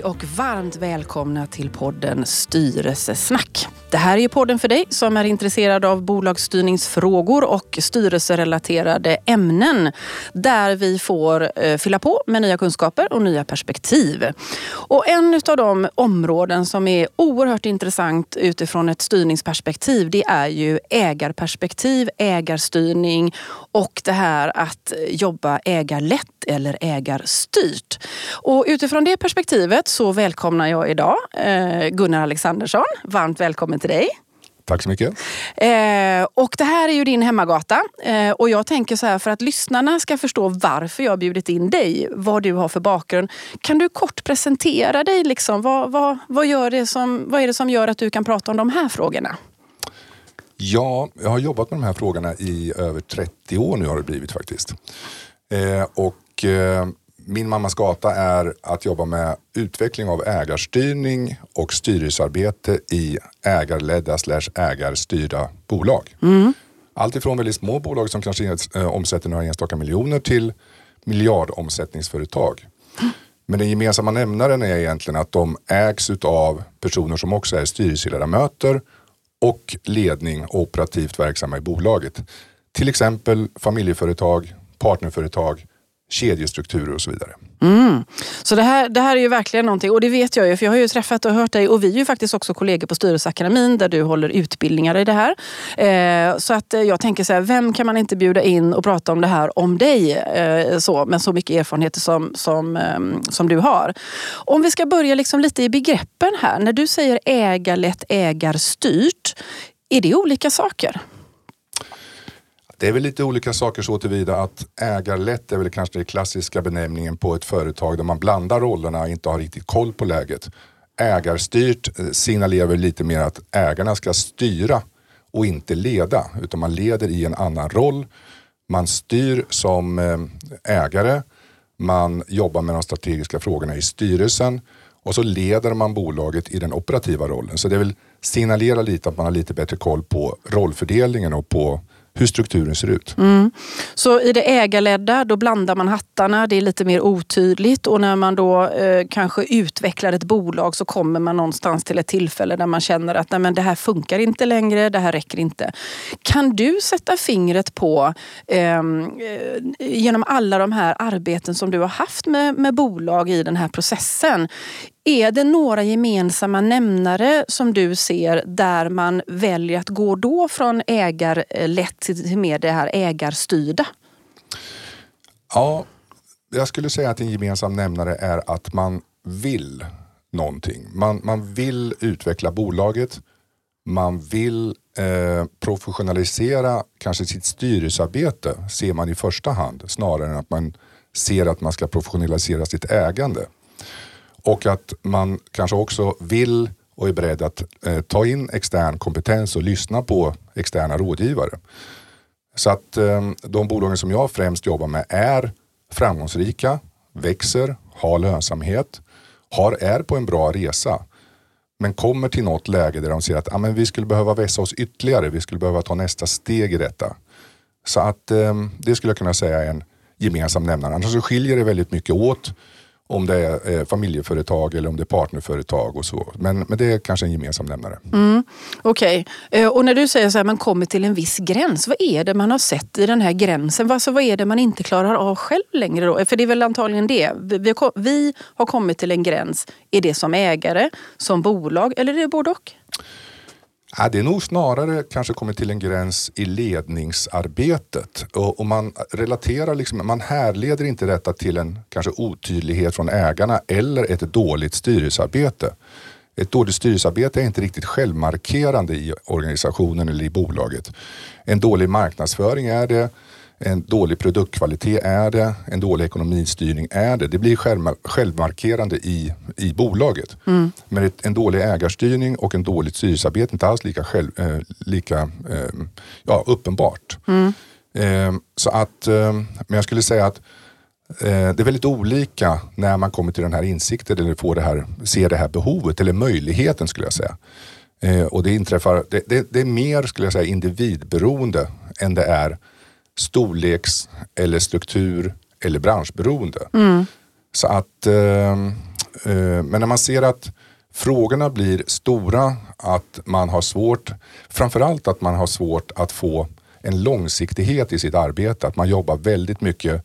Hej och varmt välkomna till podden Styrelsesnack. Det här är podden för dig som är intresserad av bolagsstyrningsfrågor och styrelserelaterade ämnen där vi får eh, fylla på med nya kunskaper och nya perspektiv. Och en av de områden som är oerhört intressant utifrån ett styrningsperspektiv det är ju ägarperspektiv, ägarstyrning och det här att jobba ägarlätt eller ägarstyrt. Och utifrån det perspektivet så välkomnar jag idag eh, Gunnar Alexandersson. Varmt välkommen till dig. Tack så mycket. Eh, och det här är ju din hemmagata. Eh, och jag tänker så här, för att lyssnarna ska förstå varför jag bjudit in dig, vad du har för bakgrund. Kan du kort presentera dig? Liksom? Vad, vad, vad, gör det som, vad är det som gör att du kan prata om de här frågorna? Ja, jag har jobbat med de här frågorna i över 30 år nu har det blivit faktiskt. Eh, och eh, min mammas gata är att jobba med utveckling av ägarstyrning och styrelsearbete i ägarledda slash ägarstyrda bolag. Mm. Allt ifrån väldigt små bolag som kanske äh, omsätter några enstaka miljoner till miljardomsättningsföretag. Mm. Men den gemensamma nämnaren är egentligen att de ägs av personer som också är styrelseledamöter och ledning och operativt verksamma i bolaget. Till exempel familjeföretag, partnerföretag kedjestrukturer och så vidare. Mm. Så det här, det här är ju verkligen någonting, och det vet jag ju för jag har ju träffat och hört dig och vi är ju faktiskt också kollegor på Styrelseakademin där du håller utbildningar i det här. Eh, så att eh, jag tänker så här, vem kan man inte bjuda in och prata om det här om dig eh, så, med så mycket erfarenheter som, som, eh, som du har. Om vi ska börja liksom lite i begreppen här. När du säger ägarlett, ägarstyrt, är det olika saker? Det är väl lite olika saker så tillvida att ägarlätt är väl kanske den klassiska benämningen på ett företag där man blandar rollerna och inte har riktigt koll på läget. Ägarstyrt eh, signalerar väl lite mer att ägarna ska styra och inte leda utan man leder i en annan roll. Man styr som eh, ägare, man jobbar med de strategiska frågorna i styrelsen och så leder man bolaget i den operativa rollen. Så det vill signalera lite att man har lite bättre koll på rollfördelningen och på hur strukturen ser ut. Mm. Så i det ägarledda då blandar man hattarna, det är lite mer otydligt och när man då eh, kanske utvecklar ett bolag så kommer man någonstans till ett tillfälle där man känner att nej, men det här funkar inte längre, det här räcker inte. Kan du sätta fingret på, ehm, eh, genom alla de här arbeten som du har haft med, med bolag i den här processen, är det några gemensamma nämnare som du ser där man väljer att gå då från ägarlätt eh, till mer det här ägarstyrda? Ja, jag skulle säga att en gemensam nämnare är att man vill någonting. Man, man vill utveckla bolaget, man vill eh, professionalisera kanske sitt styrelsearbete ser man i första hand snarare än att man ser att man ska professionalisera sitt ägande. Och att man kanske också vill och är beredd att eh, ta in extern kompetens och lyssna på externa rådgivare. Så att eh, de bolagen som jag främst jobbar med är framgångsrika, växer, har lönsamhet, har, är på en bra resa. Men kommer till något läge där de ser att ah, men vi skulle behöva vässa oss ytterligare, vi skulle behöva ta nästa steg i detta. Så att eh, det skulle jag kunna säga är en gemensam nämnare. Annars så skiljer det väldigt mycket åt om det är eh, familjeföretag eller om det är partnerföretag och så. Men, men det är kanske en gemensam nämnare. Mm, Okej, okay. Och när du säger att man kommer till en viss gräns, vad är det man har sett i den här gränsen? Alltså, vad är det man inte klarar av själv längre då? För det är väl antagligen det. Vi, vi har kommit till en gräns. Är det som ägare, som bolag eller är det både och? Ja, det är nog snarare kanske kommit till en gräns i ledningsarbetet. Och, och, man relaterar liksom, man härleder inte detta till en kanske otydlighet från ägarna eller ett dåligt styrelsearbete. Ett dåligt styrelsearbete är inte riktigt självmarkerande i organisationen eller i bolaget. En dålig marknadsföring är det en dålig produktkvalitet är det, en dålig ekonomistyrning är det. Det blir självmarkerande i, i bolaget. Mm. Men ett, en dålig ägarstyrning och en dåligt styrelsearbete är inte alls lika, själv, eh, lika eh, ja, uppenbart. Mm. Eh, så att, eh, men jag skulle säga att eh, det är väldigt olika när man kommer till den här insikten eller får det här, ser det här behovet eller möjligheten skulle jag säga. Eh, och det inträffar, det, det, det är mer skulle jag säga individberoende än det är storleks eller struktur eller branschberoende. Mm. Så att eh, Eh, men när man ser att frågorna blir stora, att man har svårt, framförallt att man har svårt att få en långsiktighet i sitt arbete. Att man jobbar väldigt mycket,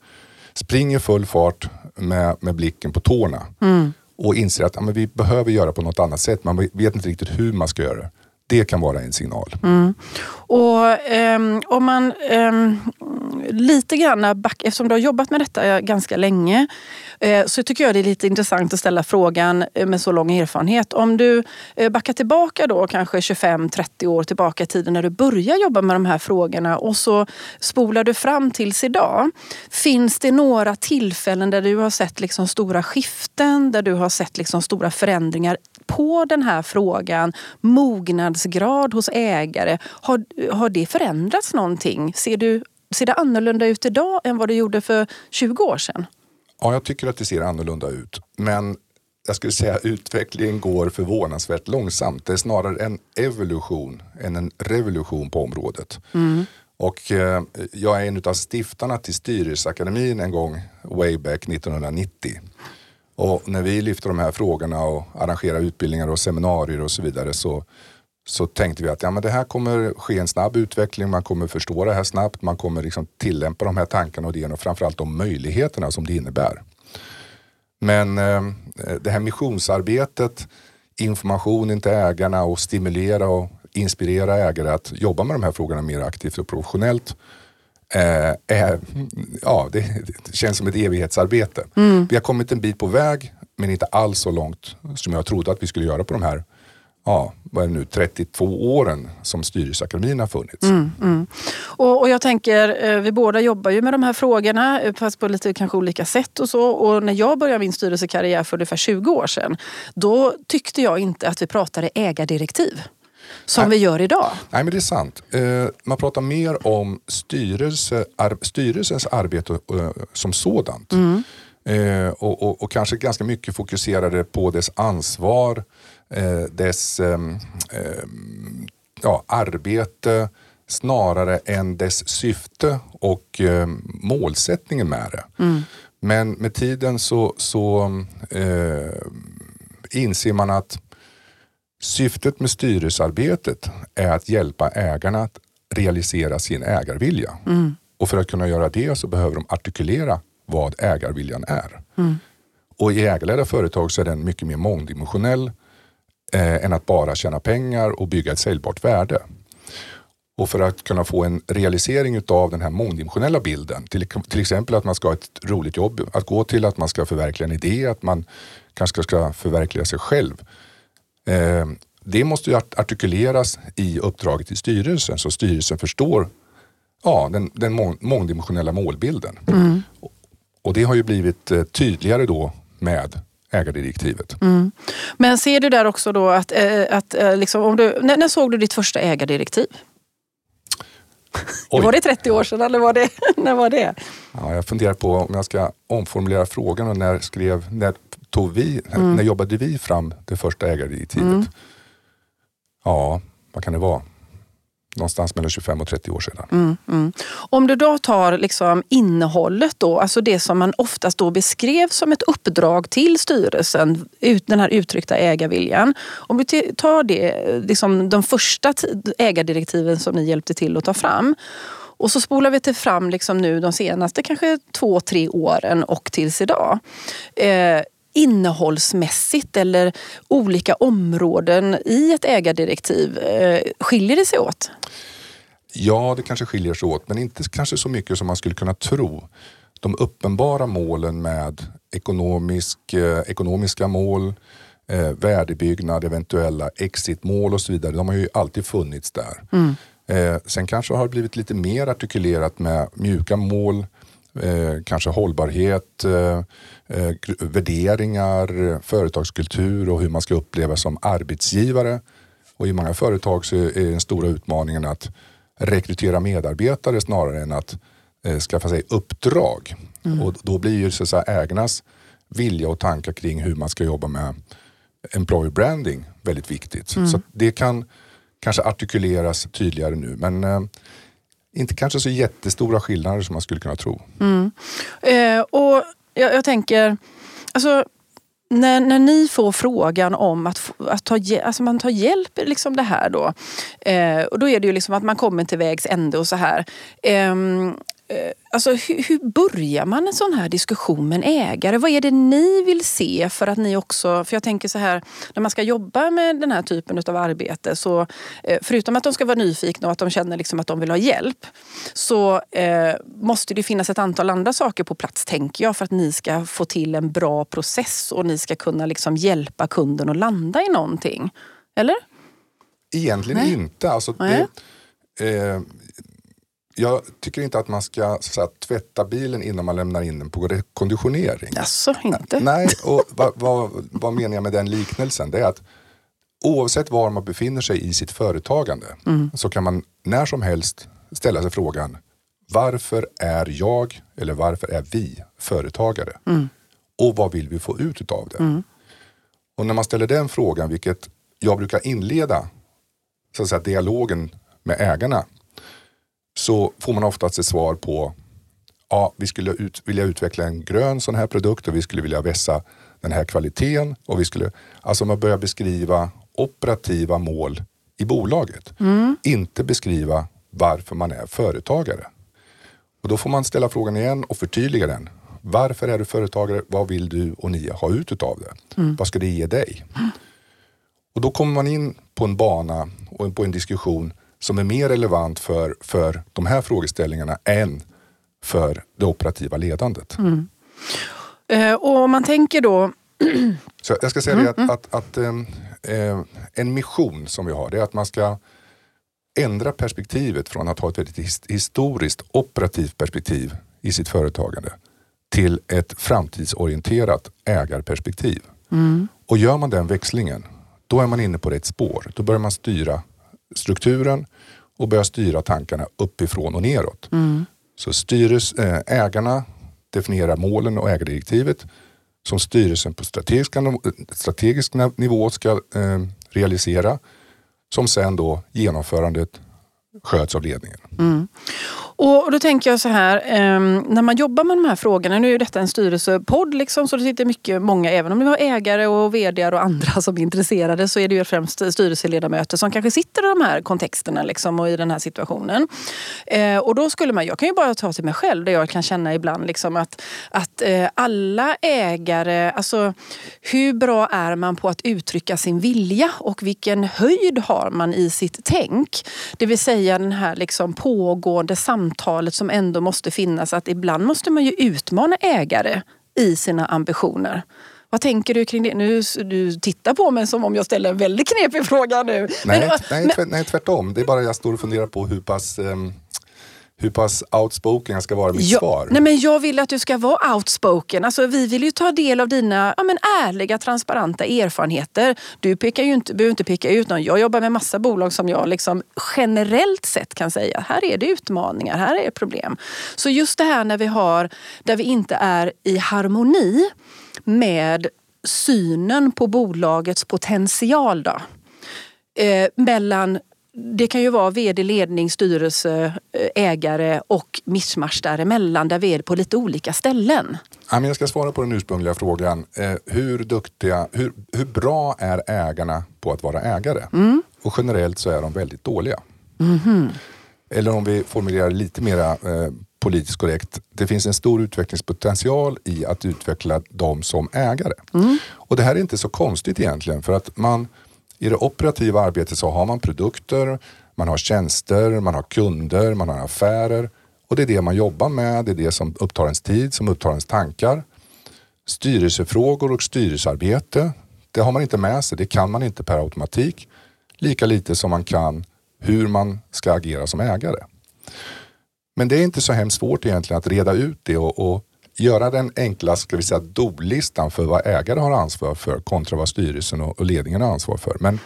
springer full fart med, med blicken på tårna. Mm. Och inser att ja, vi behöver göra på något annat sätt. Man vet inte riktigt hur man ska göra det. Det kan vara en signal. Mm. Och um, om man um, lite grann back, eftersom du har jobbat med detta eh, ganska länge, uh, så tycker jag det är lite intressant att ställa frågan uh, med så lång erfarenhet. Om du uh, backar tillbaka då kanske 25-30 år tillbaka i tiden när du började jobba med de här frågorna och så spolar du fram tills idag. Finns det några tillfällen där du har sett liksom stora skiften, där du har sett liksom stora förändringar på den här frågan, mognadsgrad hos ägare, har, har det förändrats någonting? Ser, du, ser det annorlunda ut idag än vad det gjorde för 20 år sedan? Ja, jag tycker att det ser annorlunda ut. Men jag skulle säga att utvecklingen går förvånansvärt långsamt. Det är snarare en evolution än en revolution på området. Mm. Och eh, jag är en av stiftarna till Styrelseakademin en gång way back 1990. Och när vi lyfter de här frågorna och arrangerar utbildningar och seminarier och så vidare så, så tänkte vi att ja, men det här kommer ske en snabb utveckling, man kommer förstå det här snabbt, man kommer liksom tillämpa de här tankarna och idéerna och framförallt de möjligheterna som det innebär. Men eh, det här missionsarbetet, informationen till ägarna och stimulera och inspirera ägare att jobba med de här frågorna mer aktivt och professionellt eh, är, ja, det, det, känns som ett evighetsarbete. Mm. Vi har kommit en bit på väg men inte alls så långt som jag trodde att vi skulle göra på de här ja, vad är det nu, 32 åren som Styrelseakademin har funnits. Mm, mm. Och, och, jag tänker, eh, vi båda jobbar ju med de här frågorna eh, fast på lite kanske olika sätt och så. Och när jag började min styrelsekarriär för ungefär 20 år sedan, då tyckte jag inte att vi pratade ägardirektiv som Nej. vi gör idag. Nej, men det är sant. Eh, man pratar mer om styrelse, ar, styrelsens arbete eh, som sådant. Mm. Eh, och, och, och, kanske ganska mycket fokuserade på dess ansvar, dess ehm, ehm, ja, arbete snarare än dess syfte och ehm, målsättningen med det. Mm. Men med tiden så, så eh, inser man att Syftet med styrelsearbetet är att hjälpa ägarna att realisera sin ägarvilja. Mm. Och för att kunna göra det så behöver de artikulera vad ägarviljan är. Mm. Och i ägarledda företag så är den mycket mer mångdimensionell eh, än att bara tjäna pengar och bygga ett säljbart värde. Och för att kunna få en realisering av den här mångdimensionella bilden, till, till exempel att man ska ha ett roligt jobb att gå till, att man ska förverkliga en idé, att man kanske ska förverkliga sig själv det måste ju artikuleras i uppdraget till styrelsen så styrelsen förstår ja, den, den mång, mångdimensionella målbilden. Mm. Och det har ju blivit eh, tydligare då med ägardirektivet. Mm. Men ser du där också då att, äh, att liksom, om du, när, när, såg du ditt första ägardirektiv? Oj. Var det 30 år sedan eller var det, när var det? Ja, jag funderar på om jag ska omformulera frågan och när skrev, när tog vi, mm. när jobbade vi fram det första ägardirektivet? Mm. Ja, vad kan det vara? Någonstans mellan 25 och 30 år sedan. Mm, mm. Om du då tar liksom innehållet då, alltså det som man oftast då beskrev som ett uppdrag till styrelsen, den här uttryckta ägarviljan. Om vi tar det, liksom de första ägardirektiven som ni hjälpte till att ta fram och så spolar vi till fram liksom nu de senaste kanske två, tre åren och tills idag. Eh, innehållsmässigt eller olika områden i ett ägardirektiv, eh, skiljer det sig åt? Ja, det kanske skiljer sig åt, men inte kanske så mycket som man skulle kunna tro. De uppenbara målen med ekonomisk, eh, ekonomiska mål, eh, värdebyggnad, eventuella exitmål och så vidare, de har ju alltid funnits där. Mm. Eh, sen kanske har det blivit lite mer artikulerat med mjuka mål, eh, kanske hållbarhet, eh, värderingar, företagskultur och hur man ska uppleva som arbetsgivare. Och I många företag så är den stora utmaningen att rekrytera medarbetare snarare än att eh, skaffa sig uppdrag. Mm. Och då blir ju så att ägarnas vilja och tankar kring hur man ska jobba med employer branding väldigt viktigt. Mm. Så det kan kanske artikuleras tydligare nu. Men eh, inte kanske så jättestora skillnader som man skulle kunna tro. Mm. Eh, och jag, jag, tänker, alltså när, när ni får frågan om att, att ta, alltså man tar hjälp i liksom det här då. Eh, och då är det ju liksom att man kommer till vägs ände och så här. Eh, alltså, hur, hur, börjar man en sån här diskussion med en ägare? Vad är det ni vill se för att ni också... För jag tänker så här, när man ska jobba med den här typen av arbete så eh, förutom att de ska vara nyfikna och att de känner liksom att de vill ha hjälp så eh, måste det finnas ett antal andra saker på plats, tänker jag, för att ni ska få till en bra process och ni ska kunna liksom hjälpa kunden att landa i någonting. Eller? Egentligen Nej. inte. Alltså, det, eh, jag tycker inte att man ska så att, tvätta bilen innan man lämnar in den på rekonditionering. Jaså, inte? Nej, och vad, vad, vad menar jag med den liknelsen? Det är att oavsett var man befinner sig i sitt företagande mm. så kan man när som helst ställa sig frågan varför är jag eller varför är vi företagare? Mm. Och vad vill vi få ut av det? Mm. Och när man ställer den frågan, vilket jag brukar inleda så att säga, dialogen med ägarna så får man oftast ett svar på ja, vi skulle ut, vilja utveckla en grön sån här produkt och vi skulle vilja vässa den här kvaliteten. Och vi skulle, alltså man börjar beskriva operativa mål i bolaget. Mm. Inte beskriva varför man är företagare. Och då får man ställa frågan igen och förtydliga den. Varför är du företagare? Vad vill du och ni ha ut utav det? Mm. Vad ska det ge dig? Mm. Och då kommer man in på en bana och på en diskussion som är mer relevant för, för de här frågeställningarna än för det operativa ledandet. Mm. Eh, och om man tänker då... Så jag ska säga mm, att, mm. att, att eh, en mission som vi har, det är att man ska ändra perspektivet från att ha ett väldigt historiskt operativt perspektiv i sitt företagande till ett framtidsorienterat ägarperspektiv. Mm. Och gör man den växlingen, då är man inne på rätt spår. Då börjar man styra strukturen och börja styra tankarna uppifrån och neråt. Mm. Så styrels, äh, ägarna definierar målen och ägardirektivet som styrelsen på strategiska, strategisk nivå ska äh, realisera. Som sen då genomförandet sköts av ledningen. Mm. Och då tänker jag så här, ehm, när man jobbar med de här frågorna, nu är ju detta en styrelsepodd liksom, så det sitter mycket, många, även om det har ägare och vd och andra som är intresserade, så är det ju främst styrelseledamöter som kanske sitter i de här kontexterna liksom, och i den här situationen. Eh, och då skulle man, jag kan ju bara ta till mig själv, där jag kan känna ibland liksom att, att eh, alla ägare, alltså hur bra är man på att uttrycka sin vilja och vilken höjd har man i sitt tänk? Det vill säga den här liksom pågående samtalet samtalet som ändå måste finnas. Att ibland måste man ju utmana ägare i sina ambitioner. Vad tänker du kring det? Nu, du tittar på mig som om jag ställer en väldigt knepig fråga nu. Nej, men, nej, men, nej tvärtom. Det är bara jag står och funderar på hur pass um hur pass outspoken jag ska vara i mitt ja, svar. Nej, men jag vill att du ska vara outspoken. Alltså, vi vill ju ta del av dina ja, men ärliga, transparenta erfarenheter. Du pekar ju inte, behöver inte peka ut någon. Jag jobbar med massa bolag som jag liksom generellt sett kan säga, här är det utmaningar, här är problem. Så just det här när vi har, där vi inte är i harmoni med synen på bolagets potential. Då. Eh, mellan det kan ju vara vd, ledning, styrelse, eh, ägare och mischmasch däremellan där vi är på lite olika ställen. Jag ska svara på den ursprungliga frågan. Eh, hur, duktiga, hur, hur bra är ägarna på att vara ägare? Mm. Och generellt så är de väldigt dåliga. Mm. Eller om vi formulerar lite mer eh, politiskt korrekt. Det finns en stor utvecklingspotential i att utveckla dem som ägare. Mm. Och det här är inte så konstigt egentligen för att man i det operativa arbetet så har man produkter, man har tjänster, man har kunder, man har affärer och det är det man jobbar med. Det är det som upptar ens tid, som upptar ens tankar. Styrelsefrågor och styrelsearbete, det har man inte med sig. Det kan man inte per automatik. Lika lite som man kan hur man ska agera som ägare. Men det är inte så hemskt svårt egentligen att reda ut det och, och göra den enkla ska vi säga, do-listan för vad ägare har ansvar för kontra vad styrelsen och ledningen har ansvar för. Men,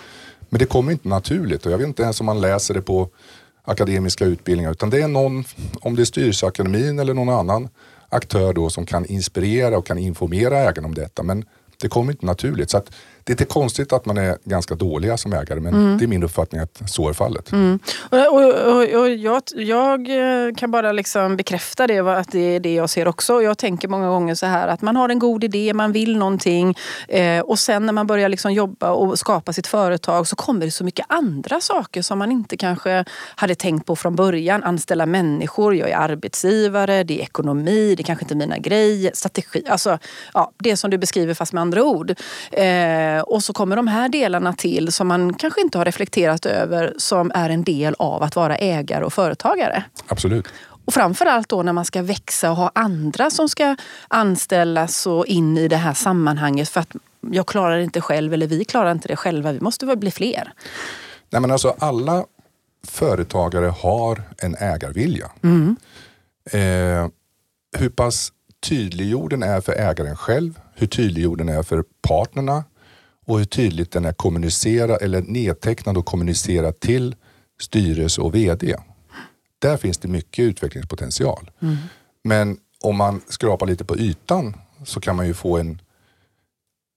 men det kommer inte naturligt och jag vet inte ens om man läser det på akademiska utbildningar utan det är någon, om det är styrelseakademin eller någon annan aktör då som kan inspirera och kan informera ägarna om detta. Men Det kommer inte naturligt. Så att det är inte konstigt att man är ganska dåliga som ägare men mm. det är min uppfattning att så är fallet. Mm. Och, och, och jag, jag, eh, kan bara liksom bekräfta det, att det är det jag ser också. Jag tänker många gånger så här att man har en god idé, man vill någonting eh, och sen när man börjar liksom jobba och skapa sitt företag så kommer det så mycket andra saker som man inte kanske hade tänkt på från början. Anställa människor, jag är arbetsgivare, det är ekonomi, det är kanske inte mina grejer, strategi. Alltså ja, det som du beskriver fast med andra ord. Eh, och så kommer de här delarna till som man kanske inte har reflekterat över som är en del av att vara ägare och företagare. Absolut. Och framförallt då när man ska växa och ha andra som ska anställas och in i det här sammanhanget för att jag klarar det inte själv eller vi klarar inte det själva. Vi måste väl bli fler. Nej men alltså alla företagare har en ägarvilja. Mm. Eh, hur pass tydliggjord den är för ägaren själv, hur tydliggjord den är för partnerna, och hur tydligt den är kommunicerad eller nedtecknad och kommunicerad till styrelse och VD. Där finns det mycket utvecklingspotential. Mm. Men om man skrapar lite på ytan så kan man ju få en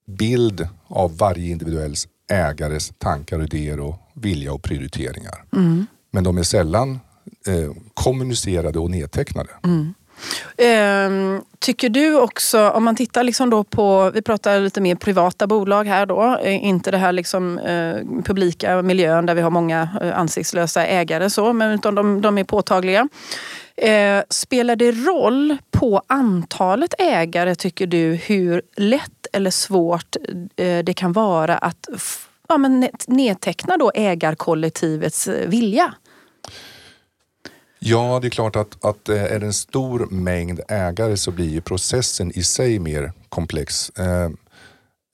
bild av varje individuell ägares tankar, idéer och vilja och prioriteringar. Mm. Men de är sällan eh, kommunicerade och nedtecknade. Mm. Ehm, tycker du också, om man tittar liksom då på, vi pratar lite mer privata bolag här då, eh, inte det här liksom, eh, publika miljön där vi har många eh, ansiktslösa ägare så, men utan de, de är påtagliga. Eh, spelar det roll på antalet ägare tycker du hur lätt eller svårt eh, det kan vara att ja, men nedteckna då ägarkollektivets eh, vilja? Ja, det är klart att, att är det en stor mängd ägare så blir processen i sig mer komplex. Eh,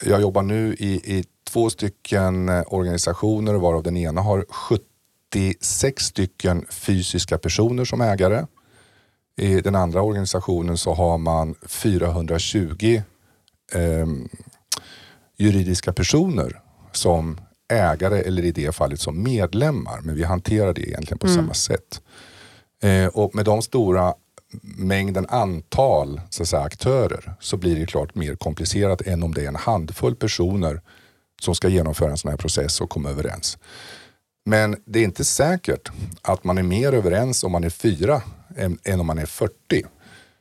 jag jobbar nu i, i två stycken organisationer varav den ena har 76 stycken fysiska personer som ägare. I den andra organisationen så har man 420 eh, juridiska personer som ägare eller i det fallet som medlemmar. Men vi hanterar det egentligen på mm. samma sätt. Eh, och med de stora mängden antal så säga, aktörer så blir det klart mer komplicerat än om det är en handfull personer som ska genomföra en sån här process och komma överens. Men det är inte säkert att man är mer överens om man är fyra än, än om man är 40.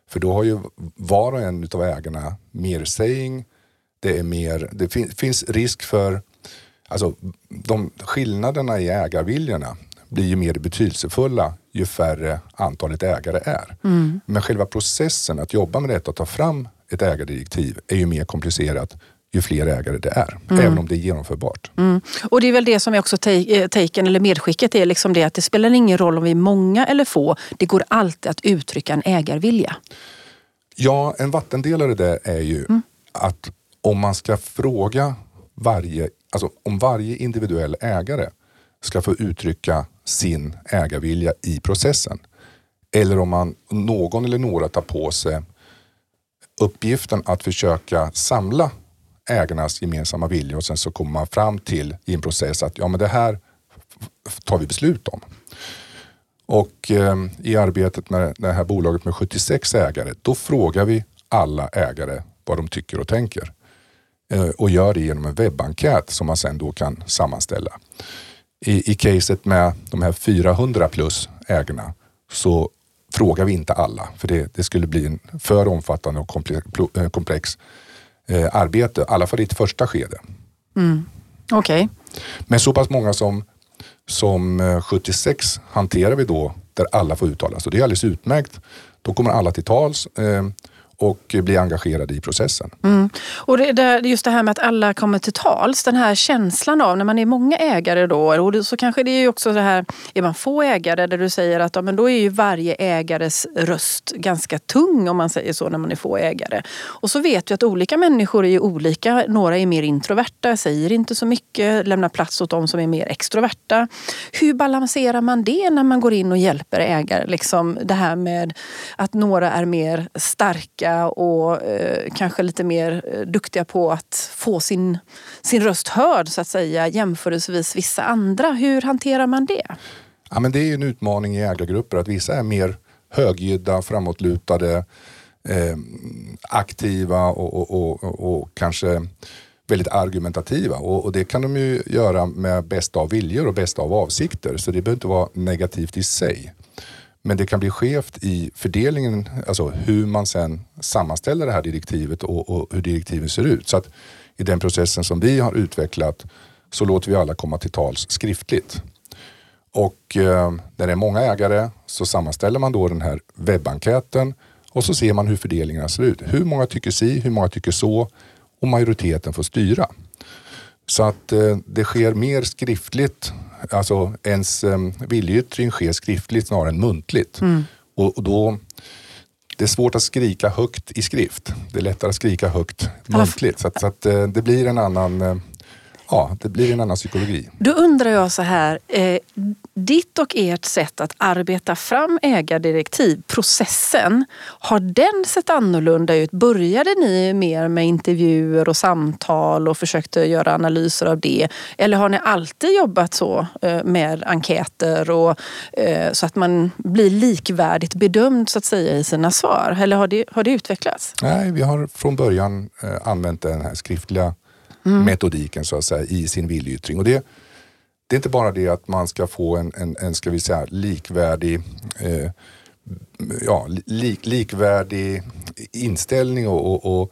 För då har ju var och en av ägarna mer saying. Det, är mer, det fin, finns risk för, alltså de skillnaderna i ägarviljorna blir ju mer betydelsefulla ju färre antalet ägare är. Mm. Men själva processen att jobba med detta och ta fram ett ägardirektiv är ju mer komplicerat ju fler ägare det är. Mm. Även om det är genomförbart. Mm. Och det är väl det som är också eh, taken eller medskicket är liksom det att det spelar ingen roll om vi är många eller få. Det går alltid att uttrycka en ägarvilja. Ja, en vattendelare där är ju mm. att om man ska fråga varje, alltså om varje individuell ägare ska få uttrycka sin ägarvilja i processen. Eller om man, någon eller några tar på sig uppgiften att försöka samla ägarnas gemensamma vilja och sen så kommer man fram till i en process att ja men det här tar vi beslut om. Och eh, i arbetet med det här bolaget med 76 ägare, då frågar vi alla ägare vad de tycker och tänker. Eh, och gör det genom en webbenkät som man sen då kan sammanställa i, i caset med de här 400 plus ägarna så frågar vi inte alla för det, det skulle bli en för omfattande och komplex, eh, komplex eh, arbete, i alla fall i ett första skede. Mm. Okay. Men så pass många som, som 76 eh, hanterar vi då där alla får uttala sig. Det är alldeles utmärkt. Då kommer alla till tals. Eh, och bli engagerade i processen. Mm. Och det, det, just det här med att alla kommer till tals, den här känslan av när man är många ägare då, och så kanske det är också det här, är man få ägare där du säger att ja, men då är ju varje ägares röst ganska tung om man säger så när man är få ägare. Och så vet vi att olika människor är ju olika, några är mer introverta, säger inte så mycket, lämnar plats åt de som är mer extroverta. Hur balanserar man det när man går in och hjälper ägare? Liksom det här med att några är mer starka starka och eh, kanske lite mer eh, duktiga på att få sin, sin röst hörd så att säga jämförelsevis vissa andra. Hur hanterar man det? Ja, men det är en utmaning i ägargrupper att vissa är mer högljudda, framåtlutade, eh, aktiva och, och, och, och, kanske väldigt argumentativa och, och, det kan de ju göra med bästa av viljor och bästa av avsikter så det behöver inte vara negativt i sig. Men det kan bli skevt i fördelningen, alltså hur man sen sammanställer det här direktivet och, och hur direktiven ser ut. Så att i den processen som vi har utvecklat så låter vi alla komma till tals skriftligt. Och eh, när det är många ägare så sammanställer man då den här webbenkäten och så ser man hur fördelningarna ser ut. Hur många tycker si, hur många tycker så och majoriteten får styra. Så att eh, det sker mer skriftligt, alltså ens eh, viljeyttring sker skriftligt snarare än muntligt. Mm. Och, och, då, det är svårt att skrika högt i skrift. Det är lättare att skrika högt muntligt. Så att, så att eh, det blir en annan eh, Ja, det blir en annan psykologi. Då undrar jag så här, eh, ditt och ert sätt att arbeta fram ägardirektiv, processen, har den sett annorlunda ut? Började ni mer med intervjuer och samtal och försökte göra analyser av det? Eller har ni alltid jobbat så eh, med enkäter och eh, så att man blir likvärdigt bedömd så att säga i sina svar? Eller har det, har det utvecklats? Nej, vi har från början eh, använt den här skriftliga mm. metodiken så att säga i sin viljeyttring. Och det, det är inte bara det att man ska få en, en, en ska vi säga, likvärdig eh, ja, lik, likvärdig inställning och, och, och,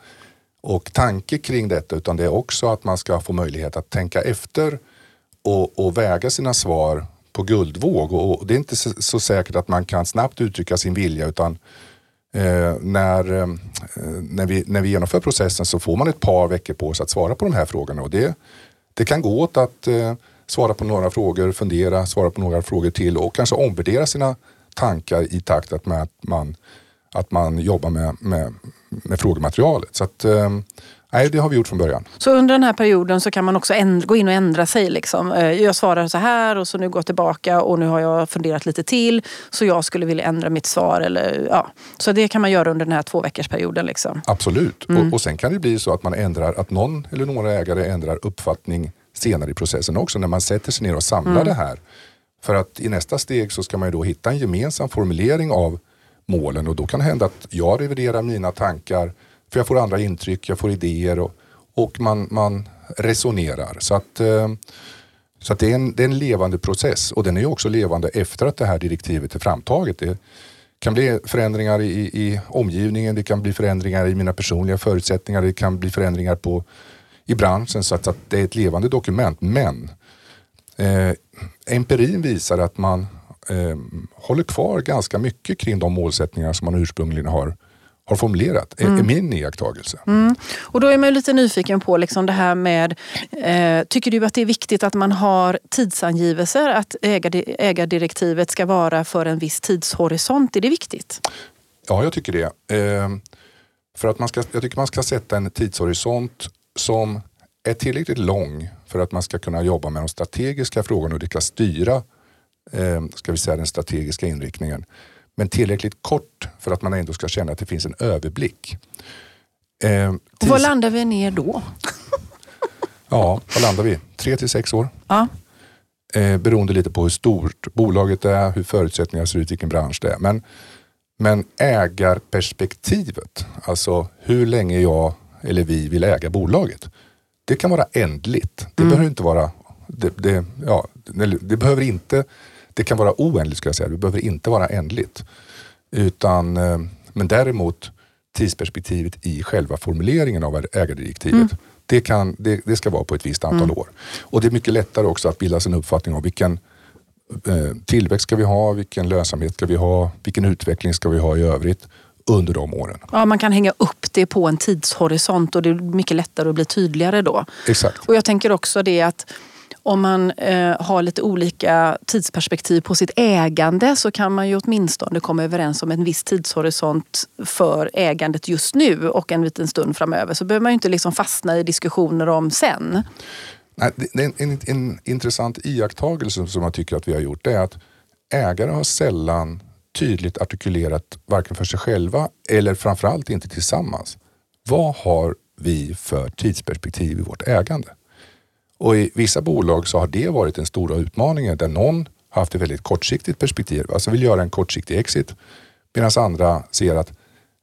och tanke kring detta utan det är också att man ska få möjlighet att tänka efter och, och väga sina svar på guldvåg. Och, det är inte så, så, säkert att man kan snabbt uttrycka sin vilja utan Eh, när, eh, när, vi, när vi genomför processen så får man ett par veckor på sig att svara på de här frågorna. Och det, det kan gå åt att eh, svara på några frågor, fundera, svara på några frågor till och kanske omvärdera sina tankar i takt med att man, att man jobbar med, med, med frågematerialet. Så att, eh, Nej, det har vi gjort från början. Så under den här perioden så kan man också gå in och ändra sig? Liksom. Eh, jag svarar så här och så nu går jag tillbaka och nu har jag funderat lite till så jag skulle vilja ändra mitt svar. Eller, ja. Så det kan man göra under den här två veckors perioden. Liksom. Absolut. Mm. Och, och sen kan det bli så att man ändrar, att någon eller några ägare ändrar uppfattning senare i processen också när man sätter sig ner och samlar mm. det här. För att i nästa steg så ska man ju då hitta en gemensam formulering av målen och då kan det hända att jag reviderar mina tankar för jag får andra intryck, jag får idéer och, och man, man resonerar. Så att, eh, så att det, är en, det är en levande process och den är också levande efter att det här direktivet är framtaget. Det kan bli förändringar i, i omgivningen, det kan bli förändringar i mina personliga förutsättningar, det kan bli förändringar på, i branschen så att, att det är ett levande dokument. Men eh, empirin visar att man eh, håller kvar ganska mycket kring de målsättningar som man ursprungligen har har formulerat, mm. är min iakttagelse. Mm. Och då är man lite nyfiken på liksom det här med, eh, tycker du att det är viktigt att man har tidsangivelser? Att ägardirektivet ska vara för en viss tidshorisont, är det viktigt? Ja, jag tycker det. Eh, för att man ska, jag tycker man ska sätta en tidshorisont som är tillräckligt lång för att man ska kunna jobba med de strategiska frågorna och ska styra eh, ska vi säga, den strategiska inriktningen men tillräckligt kort för att man ändå ska känna att det finns en överblick. Eh, och var landar vi ner då? ja, var landar vi? Tre till sex år. Ja. Eh, beroende lite på hur stort bolaget är, hur förutsättningarna ser ut, vilken bransch det är. Men, men ägarperspektivet, alltså hur länge jag eller vi vill äga bolaget. Det kan vara ändligt. Det mm. behöver inte vara det, det, ja, det behöver inte det kan vara oändligt ska jag säga, det behöver inte vara ändligt. Utan, eh, men däremot tidsperspektivet i själva formuleringen av ägardirektivet. Mm. Det, kan, det, det, ska vara på ett visst antal mm. år. Och det är mycket lättare också att bilda sig en uppfattning om vilken eh, tillväxt ska vi ha, vilken lönsamhet ska vi ha, vilken utveckling ska vi ha i övrigt under de åren. Ja, man kan hänga upp det på en tidshorisont och det är mycket lättare att bli tydligare då. Exakt. Och jag tänker också det att om man eh, har lite olika tidsperspektiv på sitt ägande så kan man ju åtminstone komma överens om en viss tidshorisont för ägandet just nu och en liten stund framöver. Så behöver man ju inte liksom fastna i diskussioner om sen. Nej, det är en, en, en intressant iakttagelse som jag tycker att vi har gjort. Det är att ägare har sällan tydligt artikulerat varken för sig själva eller framförallt inte tillsammans. Vad har vi för tidsperspektiv i vårt ägande? Och i vissa bolag så har det varit den stora utmaningen där någon haft ett väldigt kortsiktigt perspektiv, alltså vill göra en kortsiktig exit. Medan andra ser att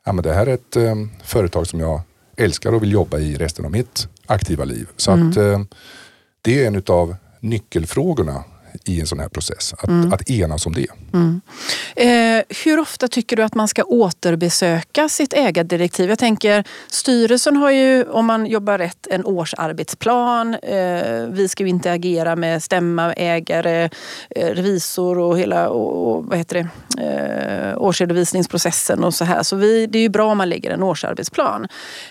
ja, men det här är ett eh, företag som jag älskar och vill jobba i resten av mitt aktiva liv. Så att eh, det är en av nyckelfrågorna i en sån här process. Att, mm. att enas om det. Mm. Eh, hur ofta tycker du att man ska återbesöka sitt ägardirektiv? Jag tänker styrelsen har ju, om man jobbar rätt, en årsarbetsplan. Eh, vi ska ju inte agera med stämma, ägare, eh, revisor och hela och, och, vad heter det? Eh, årsredovisningsprocessen och så här. Så vi, det är ju bra om man lägger en årsarbetsplan.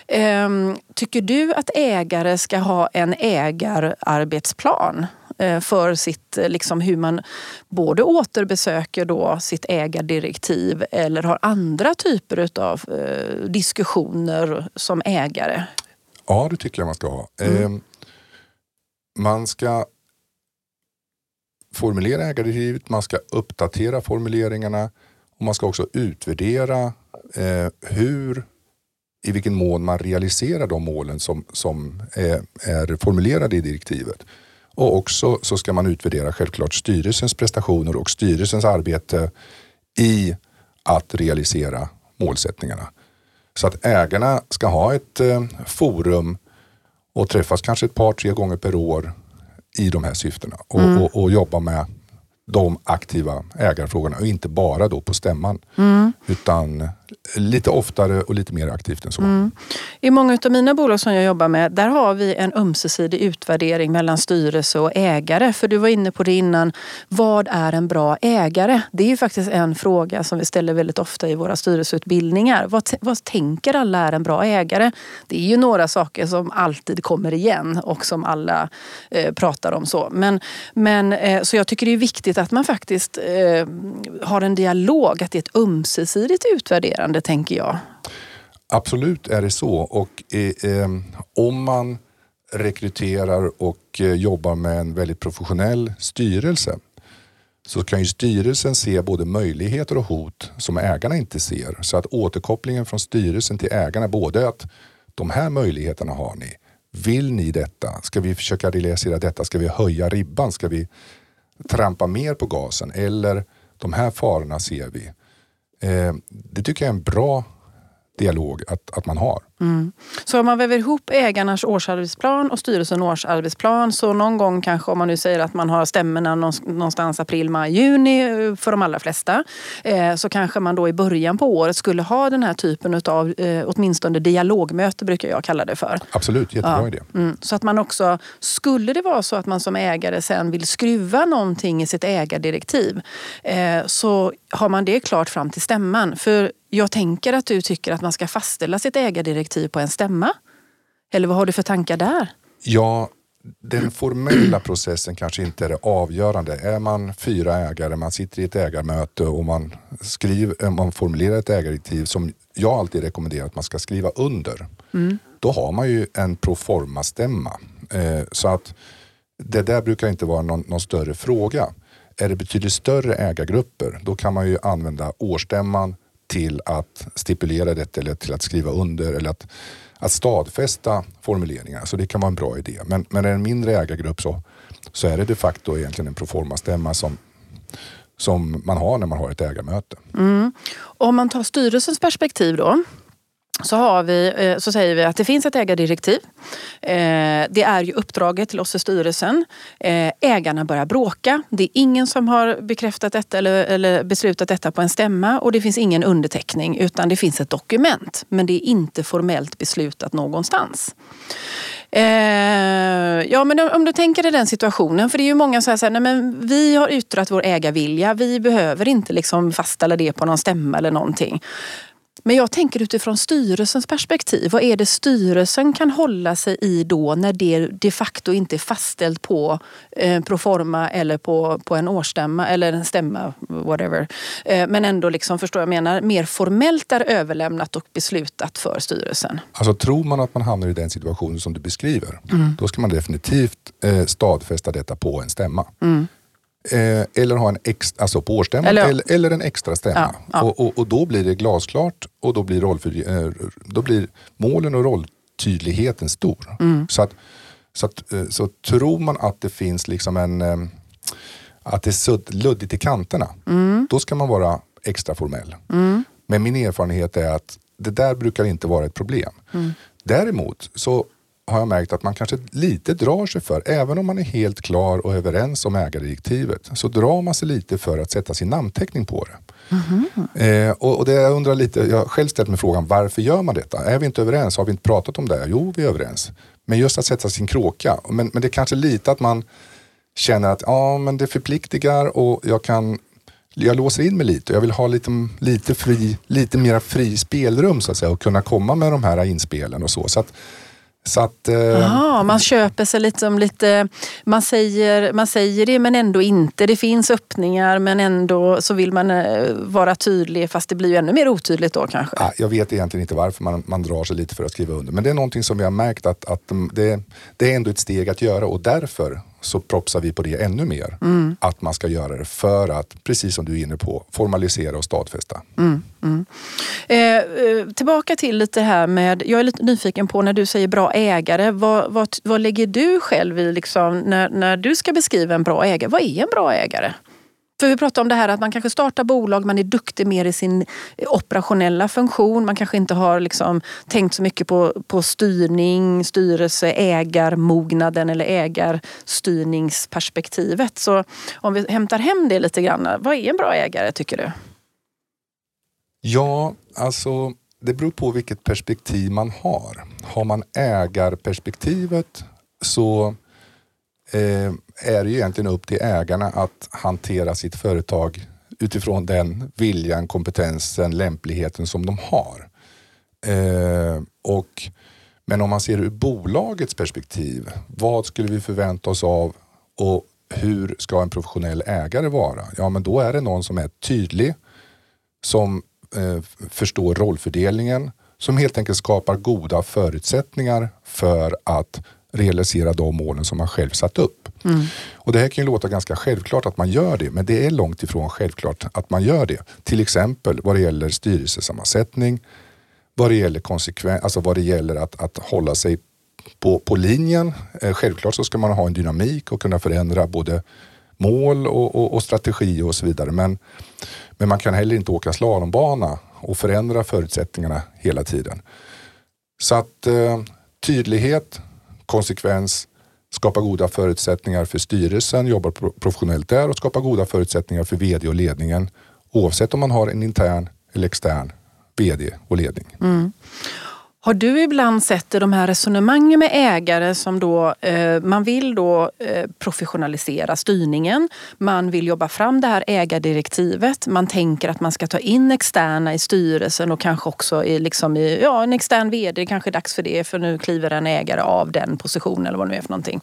Ehm, tycker du att ägare ska ha en ägararbetsplan? Eh, för sitt, eh, liksom hur man både återbesöker då sitt ägardirektiv eller har andra typer av eh, diskussioner som ägare? Ja, det tycker jag man ska ha. Mm. man ska formulera ägardirektivet, man ska uppdatera formuleringarna och man ska också utvärdera hur i vilken mån man realiserar de målen som, som är, är formulerade i direktivet. Och också så ska man utvärdera självklart styrelsens prestationer och styrelsens arbete i att realisera målsättningarna. Så att ägarna ska ha ett eh, forum och träffas kanske ett par, tre gånger per år i de här syftena och, mm. och, och jobba med de aktiva ägarfrågorna och inte bara då på stämman. Mm. Utan lite oftare och lite mer aktivt än så. Mm. I många av mina bolag som jag jobbar med, där har vi en ömsesidig utvärdering mellan styrelse och ägare. För du var inne på det innan, vad är en bra ägare? Det är ju faktiskt en fråga som vi ställer väldigt ofta i våra styrelseutbildningar. Vad, vad tänker alla är en bra ägare? Det är ju några saker som alltid kommer igen och som alla eh, pratar om. så. Men, men, eh, så jag tycker det är viktigt att man faktiskt eh, har en dialog, att det är ett ömsesidigt utvärderande stimulerande tänker jag. Absolut är det så och eh, ehm, om man rekryterar och eh, jobbar med en väldigt professionell styrelse så kan ju styrelsen se både möjligheter och hot som ägarna inte ser. Så att återkopplingen från styrelsen till ägarna, både att de här möjligheterna har ni. Vill ni detta? Ska vi försöka realisera detta? Ska vi höja ribban? Ska vi trampa mer på gasen? Eller de här farorna ser vi. Eh, det tycker jag är en bra dialog att, att man har. Mm. Så om man väver ihop ägarnas årsarbetsplan och styrelsens årsarbetsplan så någon gång kanske om man nu säger att man har stämmorna någonstans april, maj, juni eh, för de allra flesta eh, så kanske man då i början på året skulle ha den här typen av eh, åtminstone dialogmöte brukar jag kalla det för. Absolut, jättebra ja. idé. Mm. Så att man också, skulle det vara så att man som ägare sen vill skruva någonting i sitt ägardirektiv så har man det klart fram till stämman. För jag tänker att du tycker att man ska fastställa sitt ägardirektiv på en stämma. Eller vad har du för tankar där? Ja, den formella processen kanske inte är det avgörande. Är man fyra ägare, man sitter i ett ägarmöte och man, skriver, man formulerar ett ägardirektiv som jag alltid rekommenderar att man ska skriva under. Mm. Då har man ju en proforma-stämma. Eh, så att det där brukar inte vara någon, någon, större fråga. Är det betydligt större ägargrupper, då kan man ju använda årsstämman till att stipulera detta eller till att skriva under eller att, att stadfästa formuleringar. Så det kan vara en bra idé. Men, men är det en mindre ägargrupp så, så är det de facto egentligen en proforma-stämma som, som man har när man har ett ägarmöte. Mm. Om man tar styrelsens perspektiv då så, har vi, eh, så säger vi att det finns ett ägardirektiv. Eh, det är ju uppdraget till oss i styrelsen. Eh, ägarna börjar bråka. Det är ingen som har bekräftat detta eller, eller beslutat detta på en stämma och det finns ingen underteckning utan det finns ett dokument. Men det är inte formellt beslutat någonstans. ja, men om du tänker dig den situationen, för det är ju många som säger nej vi har yttrat vår ägarvilja, vi behöver inte liksom fastställa det på någon stämma eller någonting. Men jag tänker utifrån styrelsens perspektiv. Vad är det styrelsen kan hålla sig i då när det de facto inte är fastställt på eh, proforma eller på, på en årsstämma eller en stämma, whatever. Eh, men ändå, liksom, förstår jag menar, mer formellt är överlämnat och beslutat för styrelsen. Alltså tror man att man hamnar i den situationen som du beskriver, mm. då ska man definitivt eh, stadfästa detta på en stämma. Mm. Eh, eller ha en ex, alltså på årsstämman eller, eller, eller, en extra stämma. Ja, ja. Och, och, och, då blir det glasklart och då blir, rollför, eh, då blir målen och rolltydligheten stor. Mm. Så, att, så, att, eh, så tror man att det finns liksom en eh, att det är luddigt i kanterna, mm. då ska man vara extra formell. Mm. Men min erfarenhet är att det där brukar inte vara ett problem. Mm. Däremot så har jag märkt att man kanske lite drar sig för, även om man är helt klar och överens om ägardirektivet, så drar man sig lite för att sätta sin namnteckning på det. Mm. Eh, och, och, det jag undrar lite, jag har själv ställt mig frågan, varför gör man detta? Är vi inte överens? Har vi inte pratat om det? Jo, vi är överens. Men just att sätta sin kråka, men, men det är kanske lite att man känner att ja, men det förpliktigar och jag kan jag låser in mig lite. Jag vill ha lite, lite, fri, lite mera fri spelrum så att säga och kunna komma med de här inspelen och så. så att, så att, eh... Aha, man köper sig lite som lite, man säger, man säger det men ändå inte. Det finns öppningar men ändå så vill man eh, vara tydlig fast det blir ju ännu mer otydligt då kanske. Ja, jag vet egentligen inte varför man, man drar sig lite för att skriva under men det är någonting som vi har märkt att, att det, det är ändå ett steg att göra och därför så propsar vi på det ännu mer. Mm. Att man ska göra det för att, precis som du är inne på, formalisera och stadfästa. Mm, mm. Eh, eh, tillbaka till lite här med, jag är lite nyfiken på när du säger bra ägare. Vad, vad, vad lägger du själv i liksom, när, när du ska beskriva en bra ägare? Vad är en bra ägare? För vi pratar om det här att man kanske startar bolag, man är duktig mer i sin operationella funktion. Man kanske inte har liksom tänkt så mycket på, på styrning, styrelse, ägarmognaden eller ägarstyrningsperspektivet. Så om vi hämtar hem det lite grann, vad är en bra ägare tycker du? Ja, alltså det beror på vilket perspektiv man har. Har man ägarperspektivet så eh, är det ju egentligen upp till ägarna att hantera sitt företag utifrån den viljan, kompetensen, lämpligheten som de har. Eh, och, men om man ser ur bolagets perspektiv, vad skulle vi förvänta oss av och hur ska en professionell ägare vara? Ja, men då är det någon som är tydlig, som eh, förstår rollfördelningen, som helt enkelt skapar goda förutsättningar för att realisera de målen som man själv satt upp. Mm. Och Det här kan ju låta ganska självklart att man gör det, men det är långt ifrån självklart att man gör det. Till exempel vad det gäller styrelsesammansättning, vad det gäller alltså vad det gäller att, att hålla sig på, på linjen. Eh, självklart så ska man ha en dynamik och kunna förändra både mål och, och, och strategi och så vidare. Men, men man kan heller inte åka slalombana och förändra förutsättningarna hela tiden. Så att eh, tydlighet, konsekvens, skapa goda förutsättningar för styrelsen, jobba professionellt där och skapa goda förutsättningar för vd och ledningen oavsett om man har en intern eller extern vd och ledning. Mm. Har du ibland sett i de här resonemangen med ägare som då, eh, man vill då eh, professionalisera styrningen, man vill jobba fram det här ägardirektivet, man tänker att man ska ta in externa i styrelsen och kanske också i, liksom i ja, en extern vd, det kanske är dags för det för nu kliver en ägare av den positionen eller vad det nu är för någonting.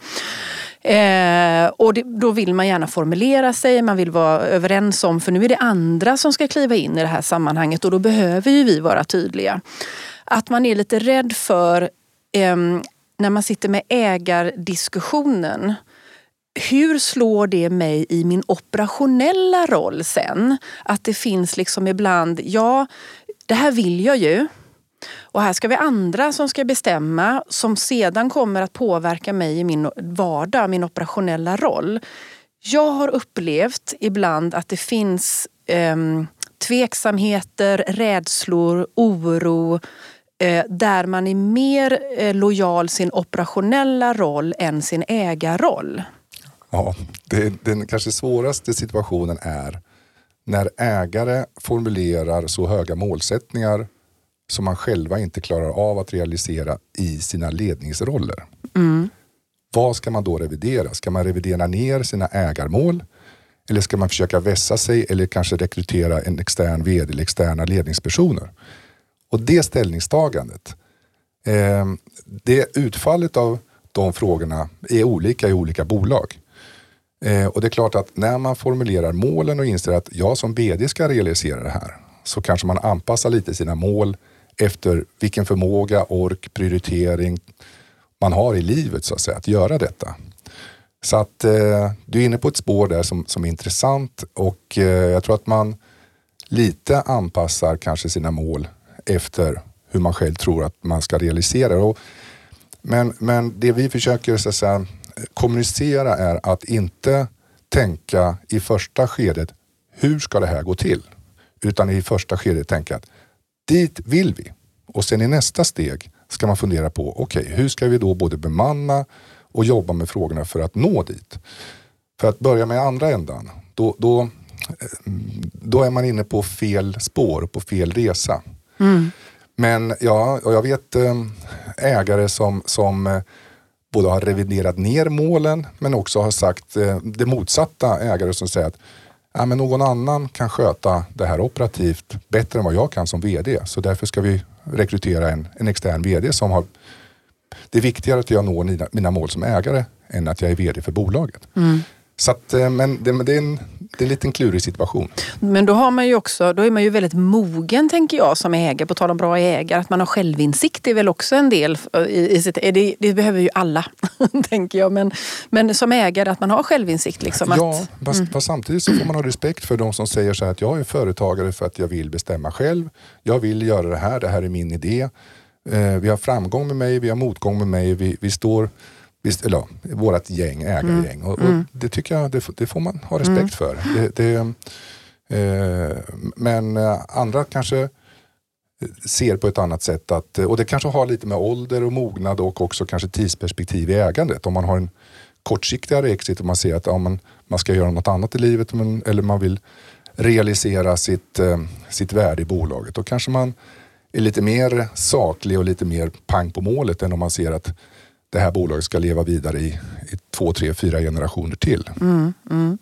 Eh, och det, då vill man gärna formulera sig, man vill vara överens om, för nu är det andra som ska kliva in i det här sammanhanget och då behöver ju vi vara tydliga att man är lite rädd för eh, när man sitter med ägardiskussionen hur slår det mig i min operationella roll sen? Att det finns liksom ibland, ja, det här vill jag ju. Och här ska vi andra som ska bestämma som sedan kommer att påverka mig i min vardag, min operationella roll. Jag har upplevt ibland att det finns eh, tveksamheter, rädslor, oro, Eh, där man är mer eh, lojal sin operationella roll än sin ägarroll. Ja, det, den kanske svåraste situationen är när ägare formulerar så höga målsättningar som man själva inte klarar av att realisera i sina ledningsroller. Mm. Vad ska man då revidera? Ska man revidera ner sina ägarmål? Eller ska man försöka vässa sig eller kanske rekrytera en extern vd eller externa ledningspersoner? Och det ställningstagandet, eh, det utfallet av de frågorna är olika i olika bolag. Eh, och det är klart att när man formulerar målen och inser att jag som VD ska realisera det här så kanske man anpassar lite sina mål efter vilken förmåga, ork, prioritering man har i livet så att säga, att göra detta. Så att eh, du är inne på ett spår där som, som är intressant och eh, jag tror att man lite anpassar kanske sina mål efter hur man själv tror att man ska realisera det. Men, men det vi försöker så att säga, kommunicera är att inte tänka i första skedet, hur ska det här gå till? Utan i första skedet tänka att dit vill vi. Och sen i nästa steg ska man fundera på, okej okay, hur ska vi då både bemanna och jobba med frågorna för att nå dit? För att börja med andra ändan, då, då, eh, då är man inne på fel spår, på fel resa. Mm. Men ja, och jag vet eh, ägare som, som eh, både har reviderat ner målen men också har sagt det motsatta ägare som säger att ja, men någon annan kan sköta det här operativt bättre än vad jag kan som VD. Så därför ska vi rekrytera en, en extern VD som har... Det är viktigare att jag når mina, mina mål som ägare än att jag är VD för bolaget. Mm. Så att, eh, men det, det, är en, det är en liten klurig situation. Men då, har man ju också, då är man ju väldigt mogen tänker jag som ägare, på tal om bra ägare. Att man har självinsikt är väl också en del. I, i sitt, det, det behöver ju alla, tänker jag. Men, men som ägare, att man har självinsikt. Liksom, ja, att, fast, mm. fast, samtidigt så får man ha respekt för de som säger så här att jag är företagare för att jag vill bestämma själv. Jag vill göra det här, det här är min idé. Eh, vi har framgång med mig, vi har motgång med mig. Vi, vi står Visst, eller, vårt gäng, ägargäng. Mm. Och, och mm. det tycker jag det, det, får man ha respekt mm. för. Det, det eh, men eh, andra kanske ser på ett annat sätt. Att, och det kanske har lite med ålder och mognad och också kanske tidsperspektiv i ägandet. Om man har en kortsiktigare exit och man ser att ja, man, man ska göra något annat i livet men, eller man vill realisera sitt, eh, sitt värde i bolaget. Då kanske man är lite mer saklig och lite mer pang på målet än om man ser att det här bolaget ska leva vidare i, i två, tre, fyra generationer till. Mm, mm.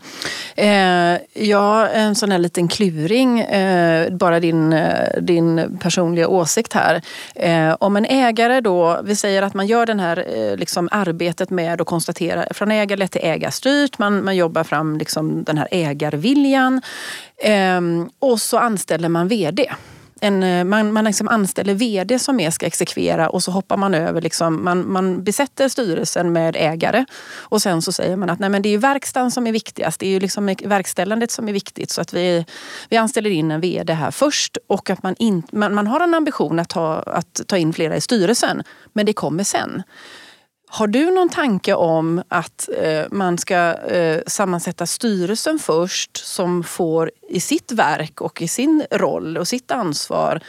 Eh, ja, en sån här liten kluring, eh, bara din, eh, din personliga åsikt här. Eh, om en ägare då, vi säger att man gör det här eh, liksom arbetet med att konstatera från ägarlett till ägarstyrt, man, man jobbar fram liksom den här ägarviljan eh, och så anställer man VD en, eh, man, man liksom anställer vd som mer ska exekvera och så hoppar man över, liksom, man, man besätter styrelsen med ägare och sen så säger man att nej, men det är verkstaden som är viktigast. Det är ju liksom verkställandet som är viktigt så att vi, vi anställer in en vd här först och att man, in, man, man har en ambition att ta, att ta in flera i styrelsen men det kommer sen. Har du någon tanke om att eh, man ska eh, sammansätta styrelsen först som får i sitt verk och i sin roll och sitt ansvar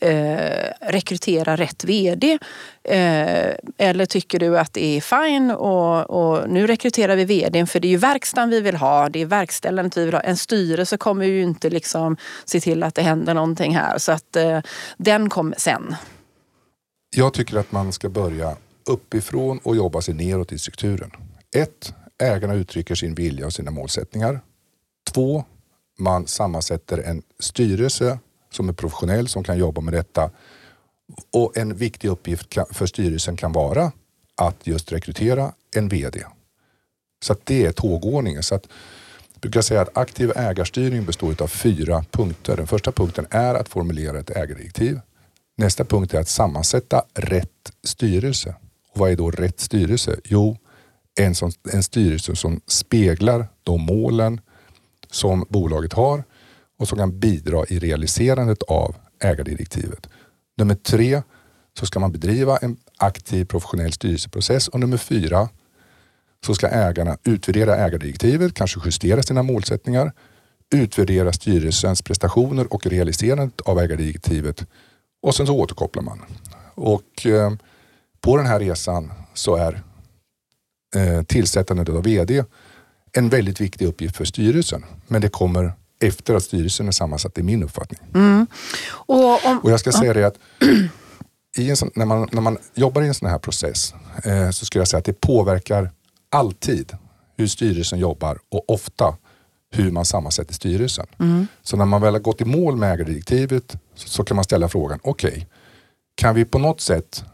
eh, rekrytera rätt VD? Eh, eller tycker du att det är fine och, och, nu rekryterar vi VD för det är ju verkstaden vi vill ha, det är verkställandet vi vill ha. En styrelse kommer ju inte liksom se till att det händer någonting här så att eh, den kommer sen. Jag tycker att man ska börja uppifrån och jobba sig neråt i strukturen. 1. ägarna uttrycker sin vilja och sina målsättningar. 2. man sammansätter en styrelse som är professionell som kan jobba med detta. Och en viktig uppgift för styrelsen kan vara att just rekrytera en VD. Så det är tågordningen. Så att, jag brukar säga att aktiv ägarstyrning består av fyra punkter. Den första punkten är att formulera ett ägardirektiv. Nästa punkt är att sammansätta rätt styrelse. Vad är då rätt styrelse? Jo, en, som, en styrelse som speglar de målen som bolaget har och som kan bidra i realiserandet av ägardirektivet. Nummer tre, så ska man bedriva en aktiv professionell styrelseprocess och nummer fyra, så ska ägarna utvärdera ägardirektivet, kanske justera sina målsättningar, utvärdera styrelsens prestationer och realiserandet av ägardirektivet och sen så återkopplar man. Och eh, på den här resan så är eh, tillsättandet av VD en väldigt viktig uppgift för styrelsen. Men det kommer efter att styrelsen är sammansatt, i min uppfattning. Mm. Och, om, och jag ska säga det att sån, när, man, när man jobbar i en sån här process eh, så skulle jag säga att det påverkar alltid hur styrelsen jobbar och ofta hur man sammansätter styrelsen. Mm. Så när man väl har gått i mål med ägardirektivet så, så kan man ställa frågan, okej, okay, kan vi på något sätt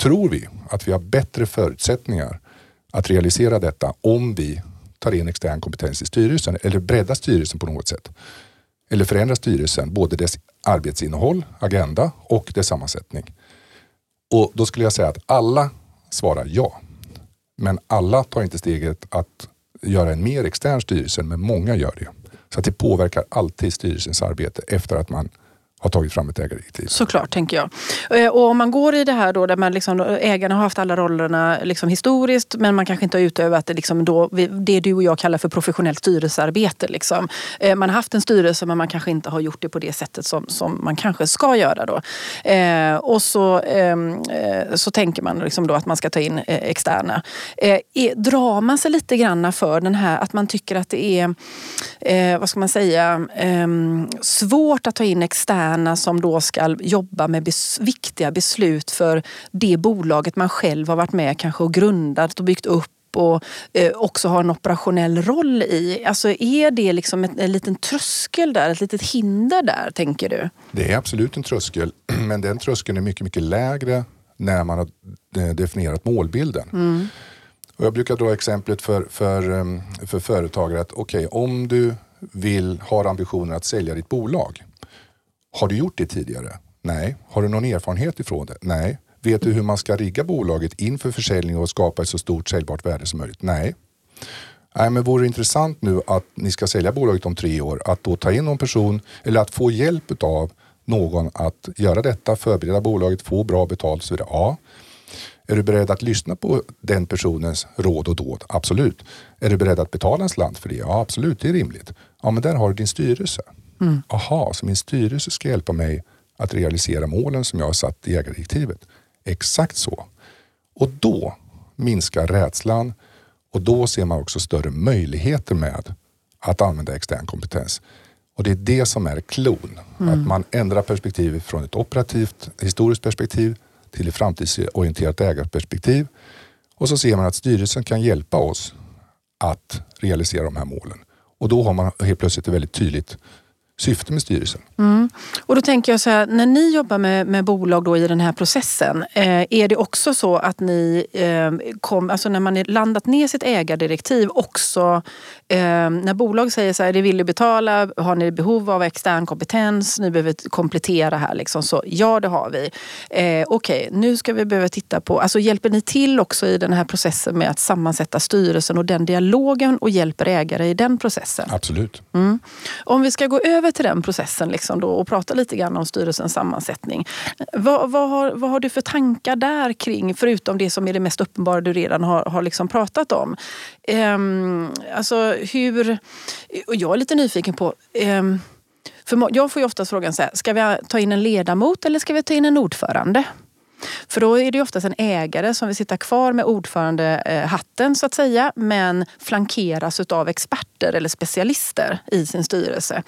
tror vi att vi har bättre förutsättningar att realisera detta om vi tar in extern kompetens i styrelsen eller breddar styrelsen på något sätt. Eller förändrar styrelsen, både dess arbetsinnehåll, agenda och dess sammansättning. Och Då skulle jag säga att alla svarar ja. Men alla tar inte steget att göra en mer extern styrelse, men många gör det. Så att det påverkar alltid styrelsens arbete efter att man har tagit fram ett ägardirektiv. Såklart, tänker jag. Eh, och om man går i det här då, där man liksom, ägarna har haft alla rollerna liksom historiskt men man kanske inte har utövat det, liksom då, det du och jag kallar för professionellt styrelsearbete. Liksom. Eh, man har haft en styrelse men man kanske inte har gjort det på det sättet som, som man kanske ska göra. Då. Eh, och så, ehm, så tänker man liksom då att man ska ta in externa. Drar man sig lite grann för den här att man tycker att det är, vad ska man säga, ehm, svårt att ta in externa externa som då ska jobba med bes viktiga beslut för det bolaget man själv har varit med kanske och grundat och byggt upp och eh, också har en operationell roll i. Alltså är det liksom ett, en liten tröskel där, ett litet hinder där tänker du? Det är absolut en tröskel, men den tröskeln är mycket, mycket lägre när man har eh, definierat målbilden. Mm. Och jag brukar dra exemplet för, för, ehm, för företagare att okej, okay, om du vill, har ambitionen att sälja ditt bolag har du gjort det tidigare? Nej. Har du någon erfarenhet ifrån det? Nej. Vet du hur man ska rigga bolaget inför försäljning och skapa ett så stort säljbart värde som möjligt? Nej. Nej, men vore det intressant nu att ni ska sälja bolaget om tre år, att då ta in någon person eller att få hjälp av någon att göra detta, förbereda bolaget, få bra betalt och så vidare. Ja. Är du beredd att lyssna på den personens råd och dåd? Absolut. Är du beredd att betala en slant för det? Ja, absolut, det är rimligt. Ja, men där har du din styrelse. Mm. Aha, så min styrelse ska hjälpa mig att realisera målen som jag har satt i ägardirektivet. Exakt så. Och då minskar rädslan och då ser man också större möjligheter med att använda extern kompetens. Och det är det som är klon. Mm. Att man ändrar perspektivet från ett operativt historiskt perspektiv till ett framtidsorienterat ägarperspektiv. Och så ser man att styrelsen kan hjälpa oss att realisera de här målen. Och då har man helt plötsligt ett väldigt tydligt syfte med styrelsen. Mm. Och då tänker jag så här, när ni jobbar med, med bolag då i den här processen, eh, är det också så att ni, eh, kom, alltså när man landat ner sitt ägardirektiv också, eh, när bolag säger så här, det vill du betala, har ni behov av extern kompetens, ni behöver komplettera här liksom, så ja det har vi. Eh, Okej, okay, nu ska vi behöva titta på, alltså hjälper ni till också i den här processen med att sammansätta styrelsen och den dialogen och hjälper ägare i den processen? Absolut. Mm. Om vi ska gå över över till den processen liksom då och prata lite grann om styrelsens sammansättning. Vad, vad, har, vad har du för tankar där kring, förutom det som är det mest uppenbara du redan har, har liksom pratat om? Ehm, alltså hur... Och jag är lite nyfiken på ehm, för jag får ju oftast frågan så här, ska vi ta in en ledamot eller ska vi ta in en ordförande? För då är det oftast en ägare som vill sitta kvar med ordförandehatten eh, så att säga men flankeras av experter eller specialister i sin styrelse.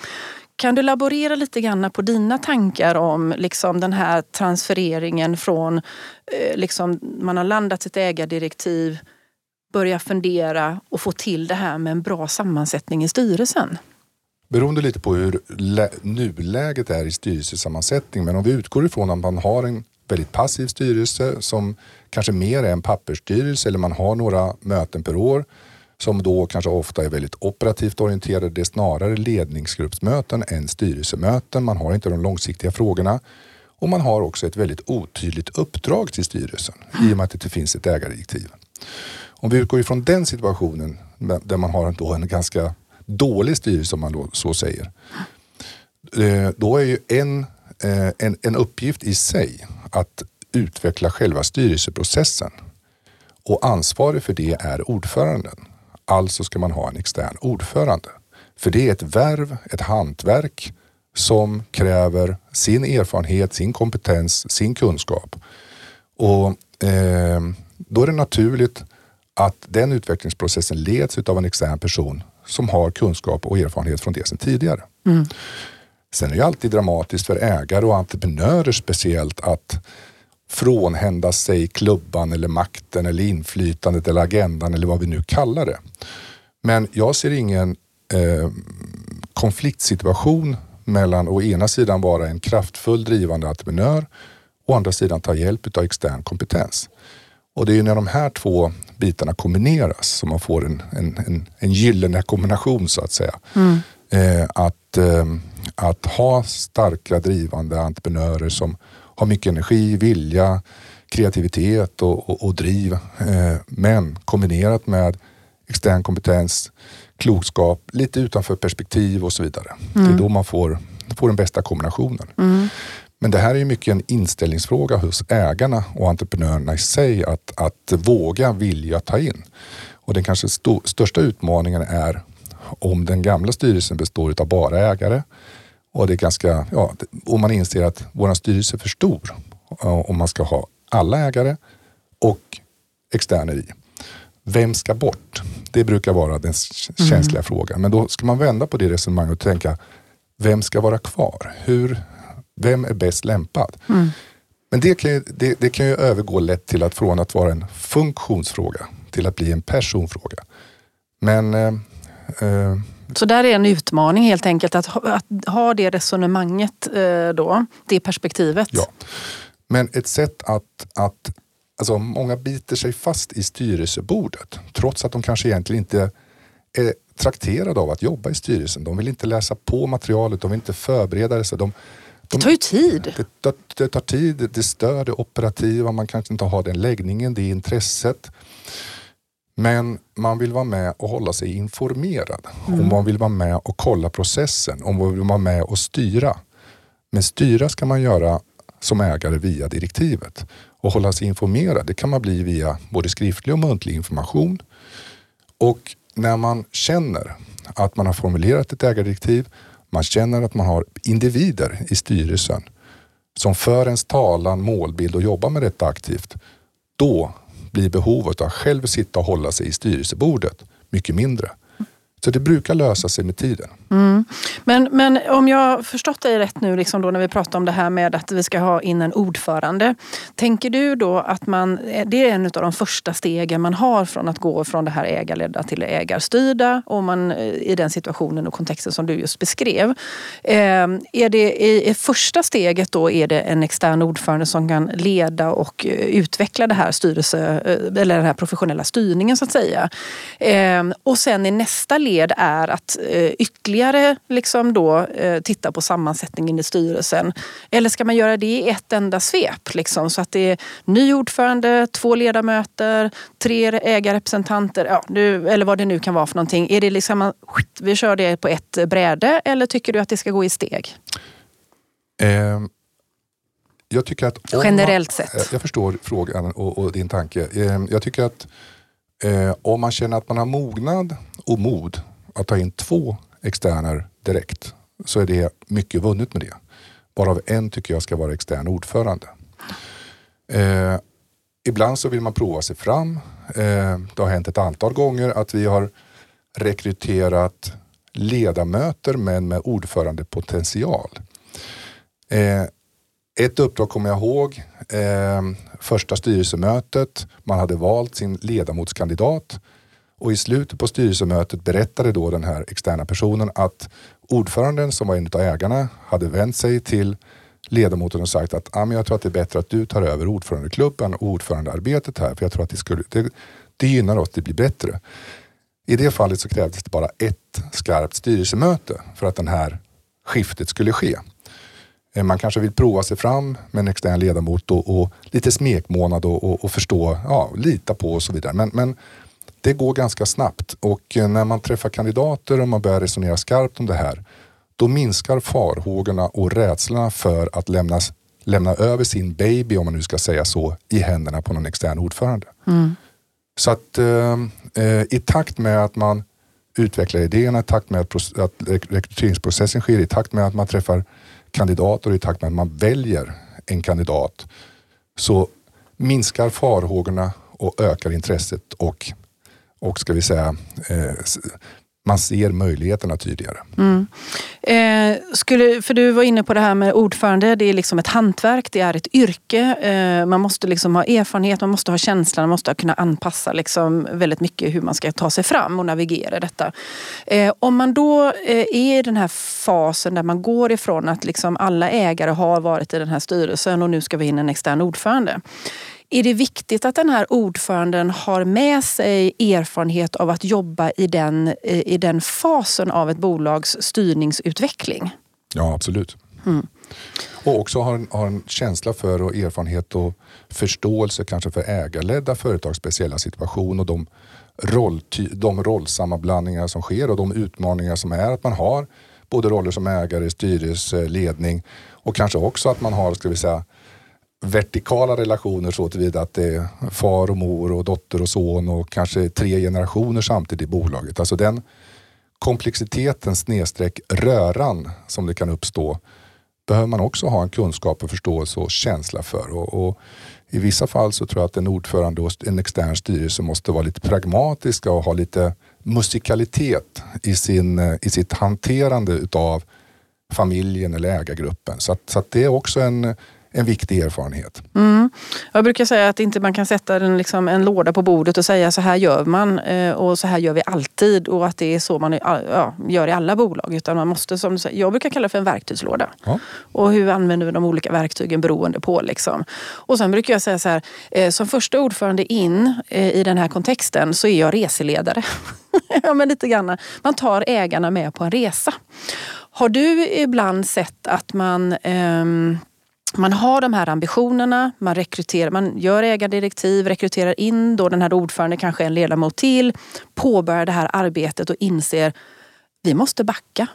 Kan du laborera lite grann på dina tankar om liksom den här transfereringen från, eh, liksom, man har landat sitt ägardirektiv, börja fundera och få till det här med en bra sammansättning i styrelsen? Beroende lite på hur nuläget är i styrelsesammansättning, men om vi utgår ifrån att man har en väldigt passiv styrelse som kanske mer är en pappersstyrelse eller man har några möten per år som då kanske ofta är väldigt operativt orienterade. Det är snarare ledningsgruppsmöten än styrelsemöten. Man har inte de långsiktiga frågorna och man har också ett väldigt otydligt uppdrag till styrelsen i och med att det inte finns ett ägardirektiv. Om vi utgår ifrån den situationen där man har då en ganska dålig styrelse om man så säger. Eh, då är ju en, eh, en, en uppgift i sig att utveckla själva styrelseprocessen och ansvarig för det är ordföranden. Alltså ska man ha en extern ordförande. För det är ett värv, ett hantverk som kräver sin erfarenhet, sin kompetens, sin kunskap. Och eh, Då är det naturligt att den utvecklingsprocessen leds av en extern person som har kunskap och erfarenhet från det sedan tidigare. Mm. Sen är det alltid dramatiskt för ägare och entreprenörer speciellt att frånhända sig klubban eller makten eller inflytandet eller agendan eller vad vi nu kallar det. Men jag ser ingen eh, konfliktsituation mellan å ena sidan vara en kraftfull drivande entreprenör och å andra sidan ta hjälp av extern kompetens. Och det är när de här två bitarna kombineras som man får en, en, en, en gyllene kombination så att säga. Mm. Eh, att, eh, att ha starka drivande entreprenörer som har mycket energi, vilja, kreativitet och, och, och driv. Eh, men kombinerat med extern kompetens, klokskap, lite utanför perspektiv och så vidare. Mm. Det är då man får får den bästa kombinationen. Mm. Men det här är mycket en inställningsfråga hos ägarna och entreprenörerna i sig att, att våga vilja ta in. Och den kanske st största utmaningen är om den gamla styrelsen består av bara ägare och det är ganska, ja, om man inser att vår styrelse är för stor om man ska ha alla ägare och externer i. Vem ska bort? Det brukar vara den känsliga mm. frågan. Men då ska man vända på det resonemanget och tänka, vem ska vara kvar? Hur, vem är bäst lämpad? Mm. Men det kan, ju, det, det, kan ju övergå lätt till att från att vara en funktionsfråga till att bli en personfråga. Men eh, eh, så där är en utmaning helt enkelt att ha, att ha det resonemanget eh, då, det perspektivet. Ja. Men ett sätt att, att alltså många biter sig fast i styrelsebordet trots att de kanske egentligen inte är trakterade av att jobba i styrelsen. De vill inte läsa på materialet, de vill inte förbereda sig. De, de, det tar ju tid. Det, det, tar tid, det stör det operativa, man kanske inte har den läggningen, det intresset. Men man vill vara med och hålla sig informerad. Mm. Och man vill vara med och kolla processen. Och man vill vara med och styra. Men styra ska man göra som ägare via direktivet. Och hålla sig informerad, det kan man bli via både skriftlig och muntlig information. Och när man känner att man har formulerat ett ägardirektiv, man känner att man har individer i styrelsen som för ens talan, målbild och jobbar med detta aktivt. Då blir behovet att själv sitta och hålla sig i styrelsebordet mycket mindre. Så det brukar lösa sig med tiden. Mm. Men, men om jag har förstått dig rätt nu liksom då när vi pratar om det här med att vi ska ha in en ordförande. Tänker du då att man, det är en av de första stegen man har från att gå från det här ägarledda till ägarstyrda och man eh, i den situationen och kontexten som du just beskrev. Eh, är det i, första steget då är det en extern ordförande som kan leda och eh, utveckla det här styrelse, eh, eller den här professionella styrningen så att säga. och sen i nästa led led är att eh, ytterligare liksom då, eh, titta på sammansättningen i styrelsen. Eller ska man göra det i ett enda svep? Liksom, så att det är ny ordförande, två ledamöter, tre ägarrepresentanter ja, nu, eller vad det nu kan vara för någonting. Är det liksom, vi kör det på ett bräde eller tycker du att det ska gå i steg? Eh, jag tycker att Generellt man, sett. Jag förstår frågan och, och din tanke. Eh, jag tycker att Eh, om man känner att man har mognad och mod att ta in två externer direkt så är det mycket vunnet med det. Varav en tycker jag ska vara extern ordförande. Eh, ibland så vill man prova sig fram. Eh, det har hänt ett antal gånger att vi har rekryterat ledamöter men med ordförandepotential. Eh, ett uppdrag kommer jag ihåg. Eh, första styrelsemötet. Man hade valt sin ledamotskandidat och i slutet på styrelsemötet berättade då den här externa personen att ordföranden som var en av ägarna hade vänt sig till ledamoten och sagt att ah, men jag tror att det är bättre att du tar över ordförandeklubben och ordförandearbetet här för jag tror att det, skulle, det, det gynnar oss, det blir bättre. I det fallet så krävdes det bara ett skarpt styrelsemöte för att det här skiftet skulle ske. Eh, man kanske vill prova sig fram med en extern ledamot och, och lite smekmånad och, och, och, förstå, ja, lita på och så vidare. Men, men det går ganska snabbt och eh, när man träffar kandidater och man börjar resonera skarpt om det här, då minskar farhågorna och rädslorna för att lämnas, lämna över sin baby, om man nu ska säga så, i händerna på någon extern ordförande. Mm. Så att eh, eh i takt med att man utvecklar idéerna, i takt med att, att rekryteringsprocessen sker, i takt med att man träffar kandidater i takt med att man väljer en kandidat så minskar farhågorna och ökar intresset och, och ska vi säga, eh, man ser möjligheterna tydligare. Mm. Eh, skulle, för du var inne på det här med ordförande. Det är liksom ett hantverk, det är ett yrke. Eh, man måste liksom ha erfarenhet, man måste ha känslan, man måste kunna anpassa liksom väldigt mycket hur man ska ta sig fram och navigera detta. Eh, om man då eh, är i den här fasen där man går ifrån att liksom alla ägare har varit i den här styrelsen och nu ska vi in en extern ordförande är det viktigt att den här ordföranden har med sig erfarenhet av att jobba i den, i den fasen av ett bolags styrningsutveckling? Ja, absolut. Mm. Och också har en, har en känsla för och erfarenhet och förståelse kanske för ägarledda företags speciella situation och de, roll, de rollsammanblandningar som sker och de utmaningar som är att man har både roller som ägare, styrelse, ledning och kanske också att man har, ska vi säga, vertikala relationer så tillvida att det är far och mor och dotter och son och kanske tre generationer samtidigt i bolaget. Alltså den komplexiteten snedstreck röran som det kan uppstå behöver man också ha en kunskap och förståelse och känsla för. Och, och I vissa fall så tror jag att en ordförande och en extern styrelse måste vara lite pragmatiska och ha lite musikalitet i, sin, i sitt hanterande utav familjen eller ägargruppen. Så, att, så att det är också en en viktig erfarenhet. Mm. Jag brukar säga att inte man kan sätta en, liksom, en låda på bordet och säga så här gör man eh, och så här gör vi alltid och att det är så man ja, gör i alla bolag. Utan man måste, som säger, jag brukar kalla det för en verktygslåda. Ja. Och hur använder vi de olika verktygen beroende på. Liksom. Och sen brukar jag säga så här, eh, som första ordförande in eh, i den här kontexten så är jag reseledare. ja, men lite grann. Man tar ägarna med på en resa. Har du ibland sett att man ehm, man har de här ambitionerna, man, rekryterar, man gör ägardirektiv, rekryterar in då den här ordföranden, kanske en ledamot till, påbörjar det här arbetet och inser vi måste backa.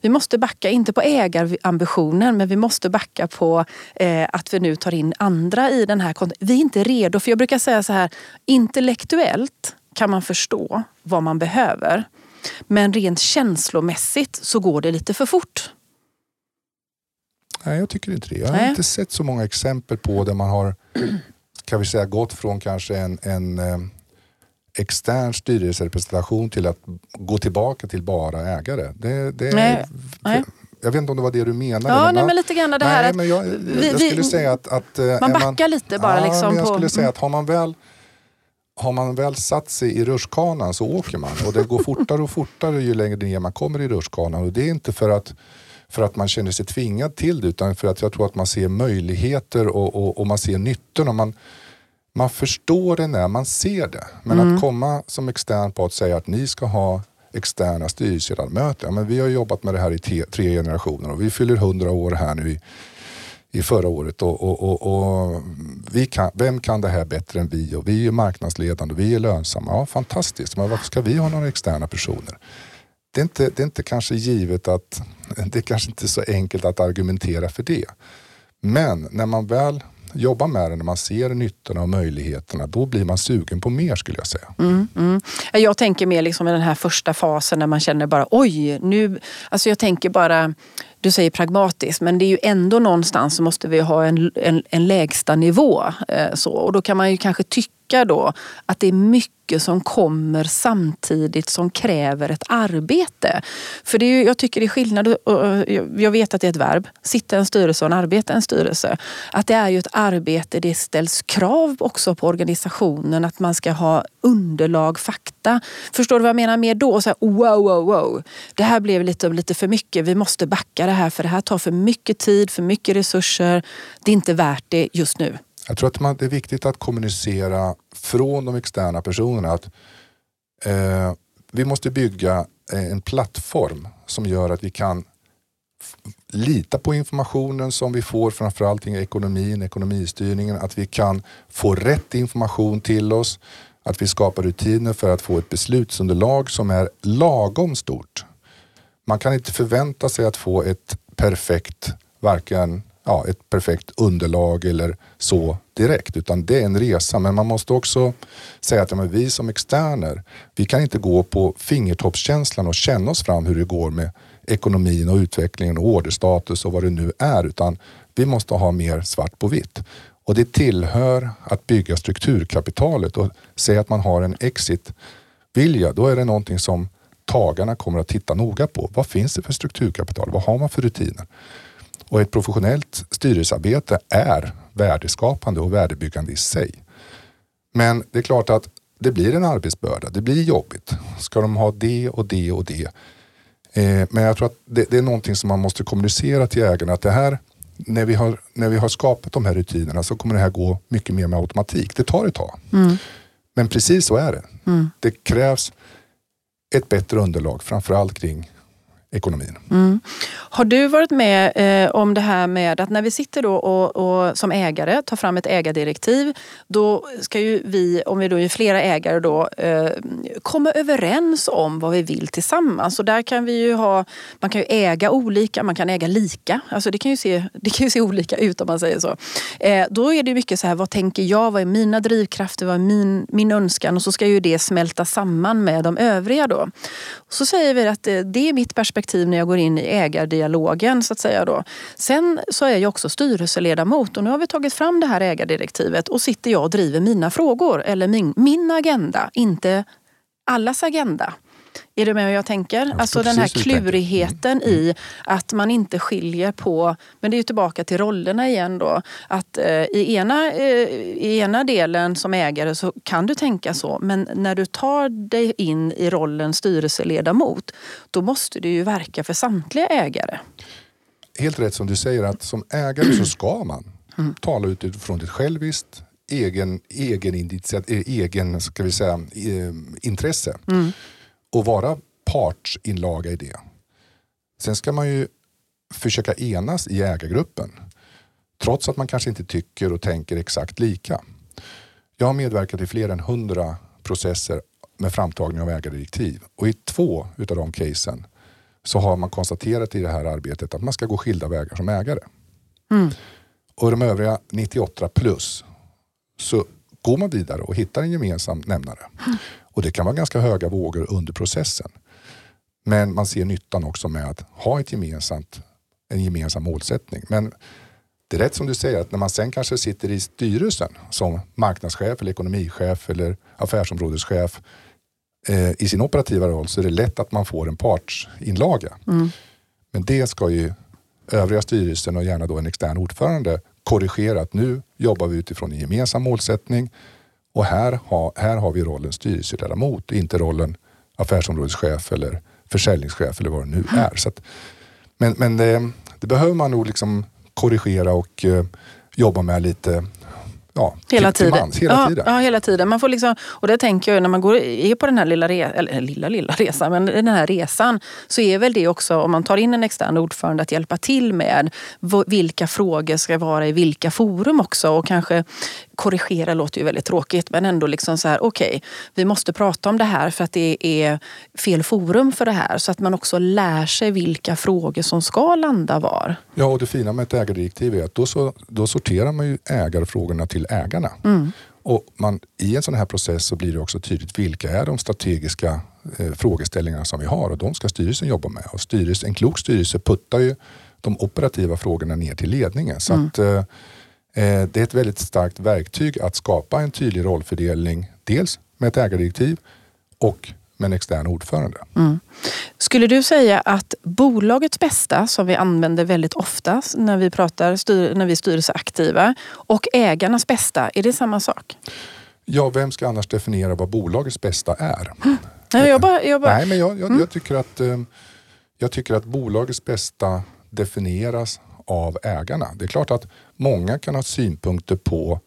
Vi måste backa, inte på ägarambitionen, men vi måste backa på eh, att vi nu tar in andra i den här Vi är inte redo, för jag brukar säga så här, intellektuellt kan man förstå vad man behöver. Men rent känslomässigt så går det lite för fort. Nej, jag tycker inte det. Jag har Nej. inte sett så många exempel på där man har kan vi säga, gått från kanske en, en eh, extern styrelserepresentation till att gå tillbaka till bara ägare. Det, det Nej. Nej. Jag vet inte om det var det du menade. Ja, men, nej, men lite grann det här att... Men jag, vi, jag skulle vi, säga att... att eh, man backar man, lite bara. Ja, liksom jag på, skulle säga att har man väl har man väl satt sig i rutschkanan så åker man och det går fortare och fortare ju längre ner man kommer i rutschkanan och det är inte för att för att man känner sig tvingad till det utan för att jag tror att man ser möjligheter och, och, och man ser nyttorna. Man, man förstår det när man ser det. Men mm. att komma som extern på att säga att ni ska ha externa styrelseledamöter. Ja, men vi har jobbat med det här i te, tre generationer och vi fyller hundra år här nu i, i förra året. Och, och, och, och, vi kan, vem kan det här bättre än vi? Och vi är marknadsledande och vi är lönsamma. Ja, fantastiskt, men varför ska vi ha några externa personer? Det är, inte, det är inte kanske givet att, det är kanske inte så enkelt att argumentera för det. Men när man väl jobbar med det, när man ser nyttorna och möjligheterna, då blir man sugen på mer skulle jag säga. Mm, mm. Jag tänker mer liksom i den här första fasen när man känner bara oj, nu... Alltså jag tänker bara, du säger pragmatiskt, men det är ju ändå någonstans så måste vi ha en, en, en lägsta nivå. Eh, så. Och då kan man ju kanske tycka då att det är mycket som kommer samtidigt som kräver ett arbete. För det är, jag tycker det är skillnad, jag vet att det är ett verb, sitta i en styrelse och arbeta i en styrelse. Att det är ju ett arbete, det ställs krav också på organisationen att man ska ha underlag, fakta. Förstår du vad jag menar med då? Så här, wow, wow, wow. Det här blev lite, lite för mycket, vi måste backa det här för det här tar för mycket tid, för mycket resurser. Det är inte värt det just nu. Jag tror att man, det är viktigt att kommunicera från de externa personerna att eh, vi måste bygga eh, en plattform som gör att vi kan lita på informationen som vi får framförallt i ekonomin, ekonomistyrningen, att vi kan få rätt information till oss, att vi skapar rutiner för att få ett beslutsunderlag som är lagom stort. Man kan inte förvänta sig att få ett perfekt, varken ja, ett perfekt underlag eller så direkt, utan det är en resa. Men man måste också säga att ja, vi som externer, vi kan inte gå på fingertoppskänslan och känna oss fram hur det går med ekonomin och utvecklingen och orderstatus och vad det nu är, utan vi måste ha mer svart på vitt. Och det tillhör att bygga strukturkapitalet och säga att man har en exit-vilja, då är det någonting som tagarna kommer att titta noga på. Vad finns det för strukturkapital? Vad har man för rutiner? Och ett professionellt styrelsearbete är värdeskapande och värdebyggande i sig. Men det är klart att det blir en arbetsbörda, det blir jobbigt. Ska de ha det och det och det? Eh, men jag tror att det, det, är någonting som man måste kommunicera till ägarna att det här, när vi, har, när vi har skapat de här rutinerna så kommer det här gå mycket mer med automatik. Det tar ett tag. Mm. Men precis så är det. Mm. Det krävs ett bättre underlag, framförallt kring ekonomin. Mm. Har du varit med eh, om det här med att när vi sitter då och, och, som ägare tar fram ett ägardirektiv, då ska ju vi, om vi då är flera ägare, då, eh, komma överens om vad vi vill tillsammans. Och där kan vi ju ha, man kan ju äga olika, man kan äga lika. Alltså det, kan ju se, det kan ju se olika ut om man säger så. Eh, då är det mycket så här, vad tänker jag? Vad är mina drivkrafter? Vad är min, min önskan? Och så ska ju det smälta samman med de övriga då. Så säger vi att eh, det är mitt perspektiv när jag går in i ägardialogen. så att säga då. Sen så är jag också styrelseledamot och nu har vi tagit fram det här ägardirektivet och sitter jag och driver mina frågor eller min, min agenda, inte allas agenda. Är du med vad jag tänker? Jag alltså den här klurigheten mm. i att man inte skiljer på, men det är ju tillbaka till rollerna igen då. Att eh, i, ena, eh, i ena delen som ägare så kan du tänka så, men när du tar dig in i rollen styrelseledamot, då måste du ju verka för samtliga ägare. Helt rätt som du säger att som ägare så ska man mm. tala utifrån ett själviskt egen, egen, egen ska vi säga, eh, intresse. Mm och vara partsinlaga i det. Sen ska man ju försöka enas i ägargruppen. Trots att man kanske inte tycker och tänker exakt lika. Jag har medverkat i fler än hundra processer med framtagning av ägardirektiv och i två utav de casen så har man konstaterat i det här arbetet att man ska gå skilda vägar som ägare. Mm. Och de övriga 98 plus så går man vidare och hittar en gemensam nämnare. Mm. Och det kan vara ganska höga vågor under processen. Men man ser nyttan också med att ha ett gemensamt, en gemensam målsättning. Men det är rätt som du säger att när man sen kanske sitter i styrelsen som marknadschef eller ekonomichef eller affärsområdeschef eh, i sin operativa roll så är det lätt att man får en partsinlaga. Mm. Men det ska ju övriga styrelsen och gärna då en extern ordförande korrigera att nu jobbar vi utifrån en gemensam målsättning och här, ha, här har vi rollen styrelseledamot, inte rollen affärsområdeschef eller försäljningschef eller vad det nu är. Så att, men men det, det, behöver man nog liksom korrigera och uh, jobba med lite Ja, hela tiden. Mans, hela ja, tiden. Ja, hela tiden. Man får liksom, och det tänker jag när man går, är på den här lilla, re, eller lilla, lilla resan, men den här resan så är väl det också om man tar in en extern ordförande att hjälpa till med vilka frågor ska vara i vilka forum också och kanske korrigera låter ju väldigt tråkigt men ändå liksom så här okej, okay, vi måste prata om det här för att det är fel forum för det här så att man också lär sig vilka frågor som ska landa var. Ja och det fina med ett ägardirektiv är att då, så, då sorterar man ju ägarfrågorna till ägarna. Mm. Och man, I en sån här process så blir det också tydligt vilka är de strategiska eh, frågeställningarna som vi har och de ska styrelsen jobba med. Och styrelse, en klok styrelse puttar ju de operativa frågorna ner till ledningen. Så mm. att, eh, det är ett väldigt starkt verktyg att skapa en tydlig rollfördelning. Dels med ett ägardirektiv och med en extern ordförande. Mm. Skulle du säga att bolagets bästa, som vi använder väldigt ofta när vi pratar styr, när vi är styrelseaktiva, och ägarnas bästa, är det samma sak? Ja, vem ska annars definiera vad bolagets bästa är? Mm. Nej, jag bara, jag bara... Nej, men jag, jag, mm. jag, tycker att, eh, jag tycker att bolagets bästa definieras av ägarna. Det är klart att många kan ha synpunkter på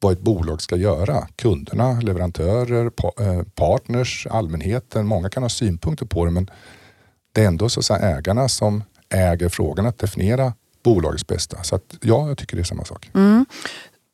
vad ett bolag ska göra. Kunderna, leverantörer, eh, partners, allmänheten. Många kan ha synpunkter på det men det är ändå så att ägarna som äger frågan att definiera bolagets bästa. Så att, ja, jag tycker det är samma sak. Mm.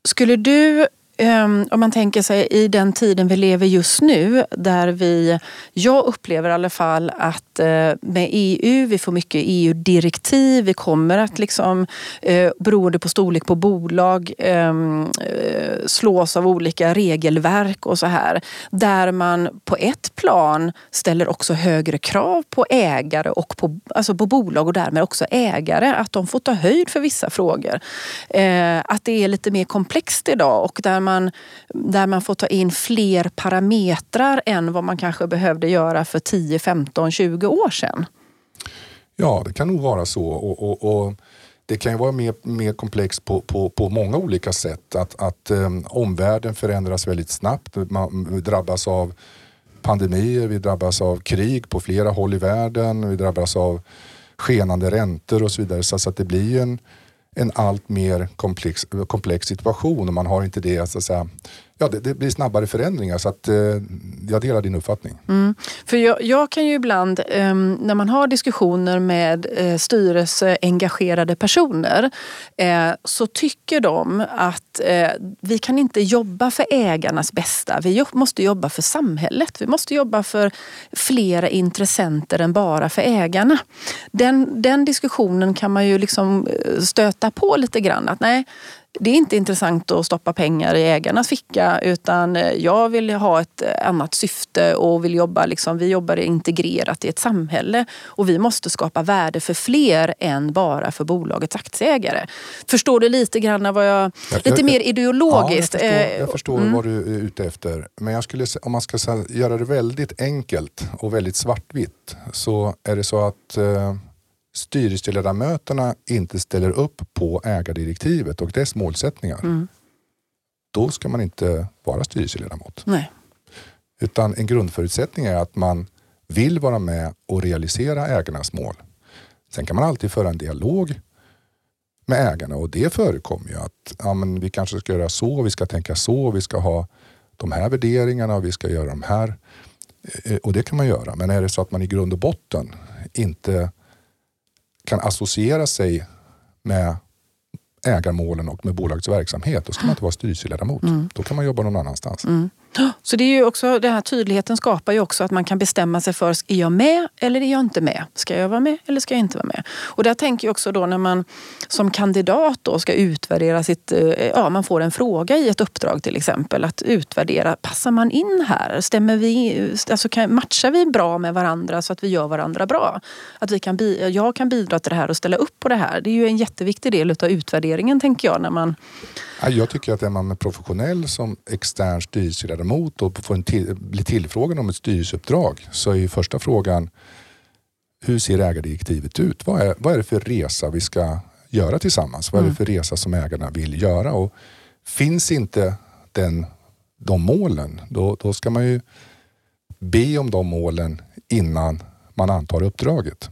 Skulle du Ehm, om man tänker sig i den tiden vi lever just nu där vi, jag upplever i alla fall att eh, med EU, vi får mycket EU-direktiv, vi kommer att liksom eh, beroende på storlek på bolag ehm, eh, slås av olika regelverk och så här. Där man på ett plan ställer också högre krav på ägare och på, alltså på bolag och därmed också ägare att de får ta höjd för vissa frågor. Att det är lite mer komplext idag och där man, där man får ta in fler parametrar än vad man kanske behövde göra för 10, 15, 20 år sedan. Ja, det kan nog vara så. Och, och, och det kan ju vara mer, mer komplext på, på, på många olika sätt. Att, att um, omvärlden förändras väldigt snabbt. Man drabbas av pandemier, vi drabbas av krig på flera håll i världen, vi drabbas av skenande räntor och så vidare. Så, så att det blir en, en allt mer komplex, komplex situation och man har inte det så att säga, ja, det, det, blir snabbare förändringar så att, eh, jag delar din uppfattning. Mm. För jag, jag, kan ju ibland eh, när man har diskussioner med eh, styrelseengagerade personer eh, så tycker de att eh, vi kan inte jobba för ägarnas bästa. Vi måste jobba för samhället. Vi måste jobba för flera intressenter än bara för ägarna. Den, den diskussionen kan man ju liksom eh, stöta på lite grann. Att nej, det är inte intressant att stoppa pengar i ägarnas ficka utan eh, jag vill ha ett eh, annat syfte och vill jobba, liksom, vi jobbar integrerat i ett samhälle och vi måste skapa värde för fler än bara för bolagets aktieägare. Förstår du lite grann vad jag... Lite jag, mer ideologiskt. Ja, jag förstår, jag förstår mm. vad du är ute efter. Men jag skulle, om man ska göra det väldigt enkelt och väldigt svartvitt så är det så att eh, styrelseledamöterna inte ställer upp på ägardirektivet och dess målsättningar, mm. då ska man inte vara styrelseledamot. Nej. Utan en grundförutsättning är att man vill vara med och realisera ägarnas mål. Sen kan man alltid föra en dialog med ägarna och det förekommer ju att ja, men vi kanske ska göra så, vi ska tänka så, vi ska ha de här värderingarna och vi ska göra de här. Eh, och det kan man göra. Men är det så att man i grund och botten inte kan associera sig med ägarmålen och med bolagets verksamhet, då ska man inte vara styrelseledamot. Mm. Då kan man jobba någon annanstans. Mm. Så det är ju också, den här tydligheten skapar ju också att man kan bestämma sig för, är jag med eller är jag inte med? Ska jag vara med eller ska jag inte vara med? Och där tänker jag också då när man som kandidat då ska utvärdera sitt, eh, ja man får en fråga i ett uppdrag till exempel, att utvärdera, passar man in här? Stämmer vi, alltså kan, matchar vi bra med varandra så att vi gör varandra bra? Att vi kan, jag kan bidra till det här och ställa upp på det här. Det är ju en jätteviktig del av utvärderingen tänker jag när man jag tycker att är man professionell som extern styrelseledamot och får en till, blir tillfrågad om ett styrelseuppdrag så är ju första frågan hur ser ägardirektivet ut? Vad är, vad är det för resa vi ska göra tillsammans? Vad är det mm. för resa som ägarna vill göra? Och finns inte den, de målen, då, då ska man ju be om de målen innan man antar uppdraget.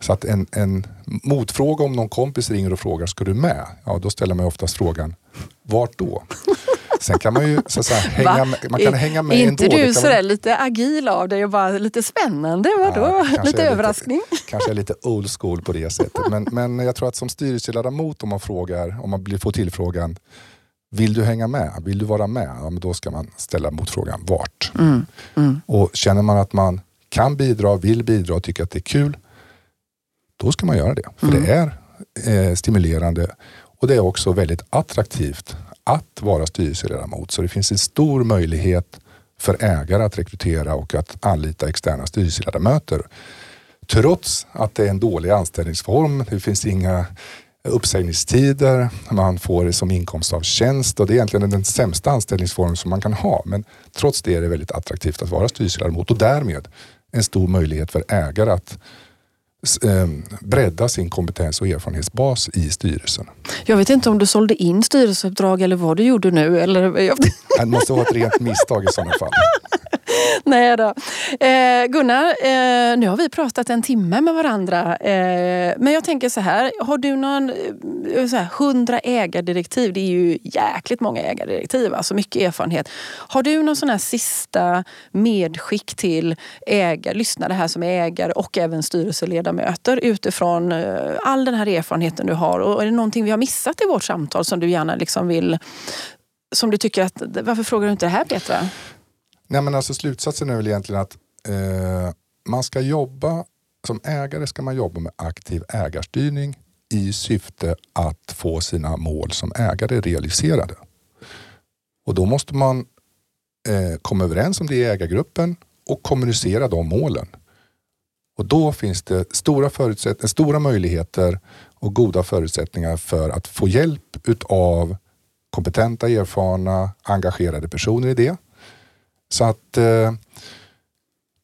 Så att en, en motfråga om någon kompis ringer och frågar, ska du med? Ja, då ställer man oftast frågan, vart då? Sen kan man ju så säga, hänga, med, man kan hänga med Är inte ändå. du sådär man... lite agil av dig och bara lite spännande? Vadå? Ja, lite överraskning? Lite, kanske är lite old school på det sättet. Men, men jag tror att som styrelseledamot om man frågar, om man blir, får tillfrågan, vill du hänga med? Vill du vara med? Ja, då ska man ställa motfrågan vart? Mm, mm. Och känner man att man kan bidra, vill bidra och tycker att det är kul, då ska man göra det. För mm. det är eh, stimulerande och det är också väldigt attraktivt att vara styrelseledamot. Så det finns en stor möjlighet för ägare att rekrytera och att anlita externa styrelseledamöter. Trots att det är en dålig anställningsform, det finns inga uppsägningstider, man får det som inkomst av tjänst och det är egentligen den sämsta anställningsformen som man kan ha. Men trots det är det väldigt attraktivt att vara styrelseledamot och därmed en stor möjlighet för ägare att bredda sin kompetens och erfarenhetsbas i styrelsen. Jag vet inte om du sålde in styrelseuppdrag eller vad du gjorde nu. Eller... Det måste vara ett rent misstag i sådana fall. Nej då. Eh, Gunnar, eh, nu har vi pratat en timme med varandra. Eh, men jag tänker så här, har du någon eh, så här, hundra ägardirektiv? Det är ju jäkligt många ägardirektiv, alltså mycket erfarenhet. Har du någon sån här sista medskick till ägare, lyssnare här som är ägare och även ledamöter utifrån eh, all den här erfarenheten du har? Och är det någonting vi har missat i vårt samtal som du gärna liksom vill som du tycker att, varför frågar du inte det här Petra? Nej, men alltså, slutsatsen är väl egentligen att eh, man ska jobba, som ägare ska man jobba med aktiv ägarstyrning i syfte att få sina mål som ägare realiserade. Och då måste man eh, komma överens om det i ägargruppen och kommunicera de målen. Och då finns det stora, förutsättningar, stora möjligheter och goda förutsättningar för att få hjälp av kompetenta, erfarna, engagerade personer i det. Så att eh,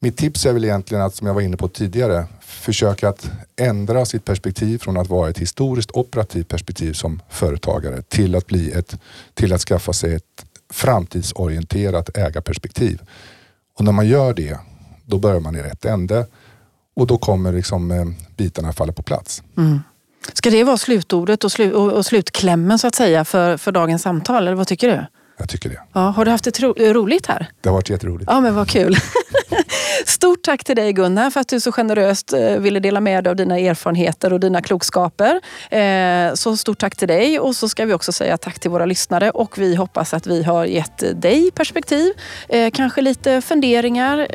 mitt tips är väl egentligen att, som jag var inne på tidigare, försöka att ändra sitt perspektiv från att vara ett historiskt operativt perspektiv som företagare till att, bli ett, till att skaffa sig ett framtidsorienterat ägarperspektiv. Och när man gör det, då börjar man i rätt ände och då kommer liksom, eh, bitarna falla på plats. Mm. Ska det vara slutordet och, slu och slutklämmen så att säga för, för dagens samtal, eller vad tycker du? Jag tycker det. Ja, har du haft det roligt här? Det har varit jätteroligt. Ja, men vad kul. Stort tack till dig Gunnar för att du så generöst eh, ville dela med dig av dina erfarenheter och dina klokskaper. Eh, så stort tack till dig och så ska vi också säga tack till våra lyssnare och vi hoppas att vi har gett dig perspektiv, eh, kanske lite funderingar,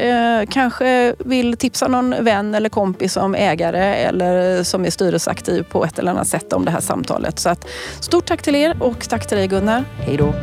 kanske vill tipsa någon vän eller kompis som ägare eller som är styrelseaktiv på ett eller annat sätt om det här samtalet. Så att, stort tack till er och tack till dig Gunnar. Hej då!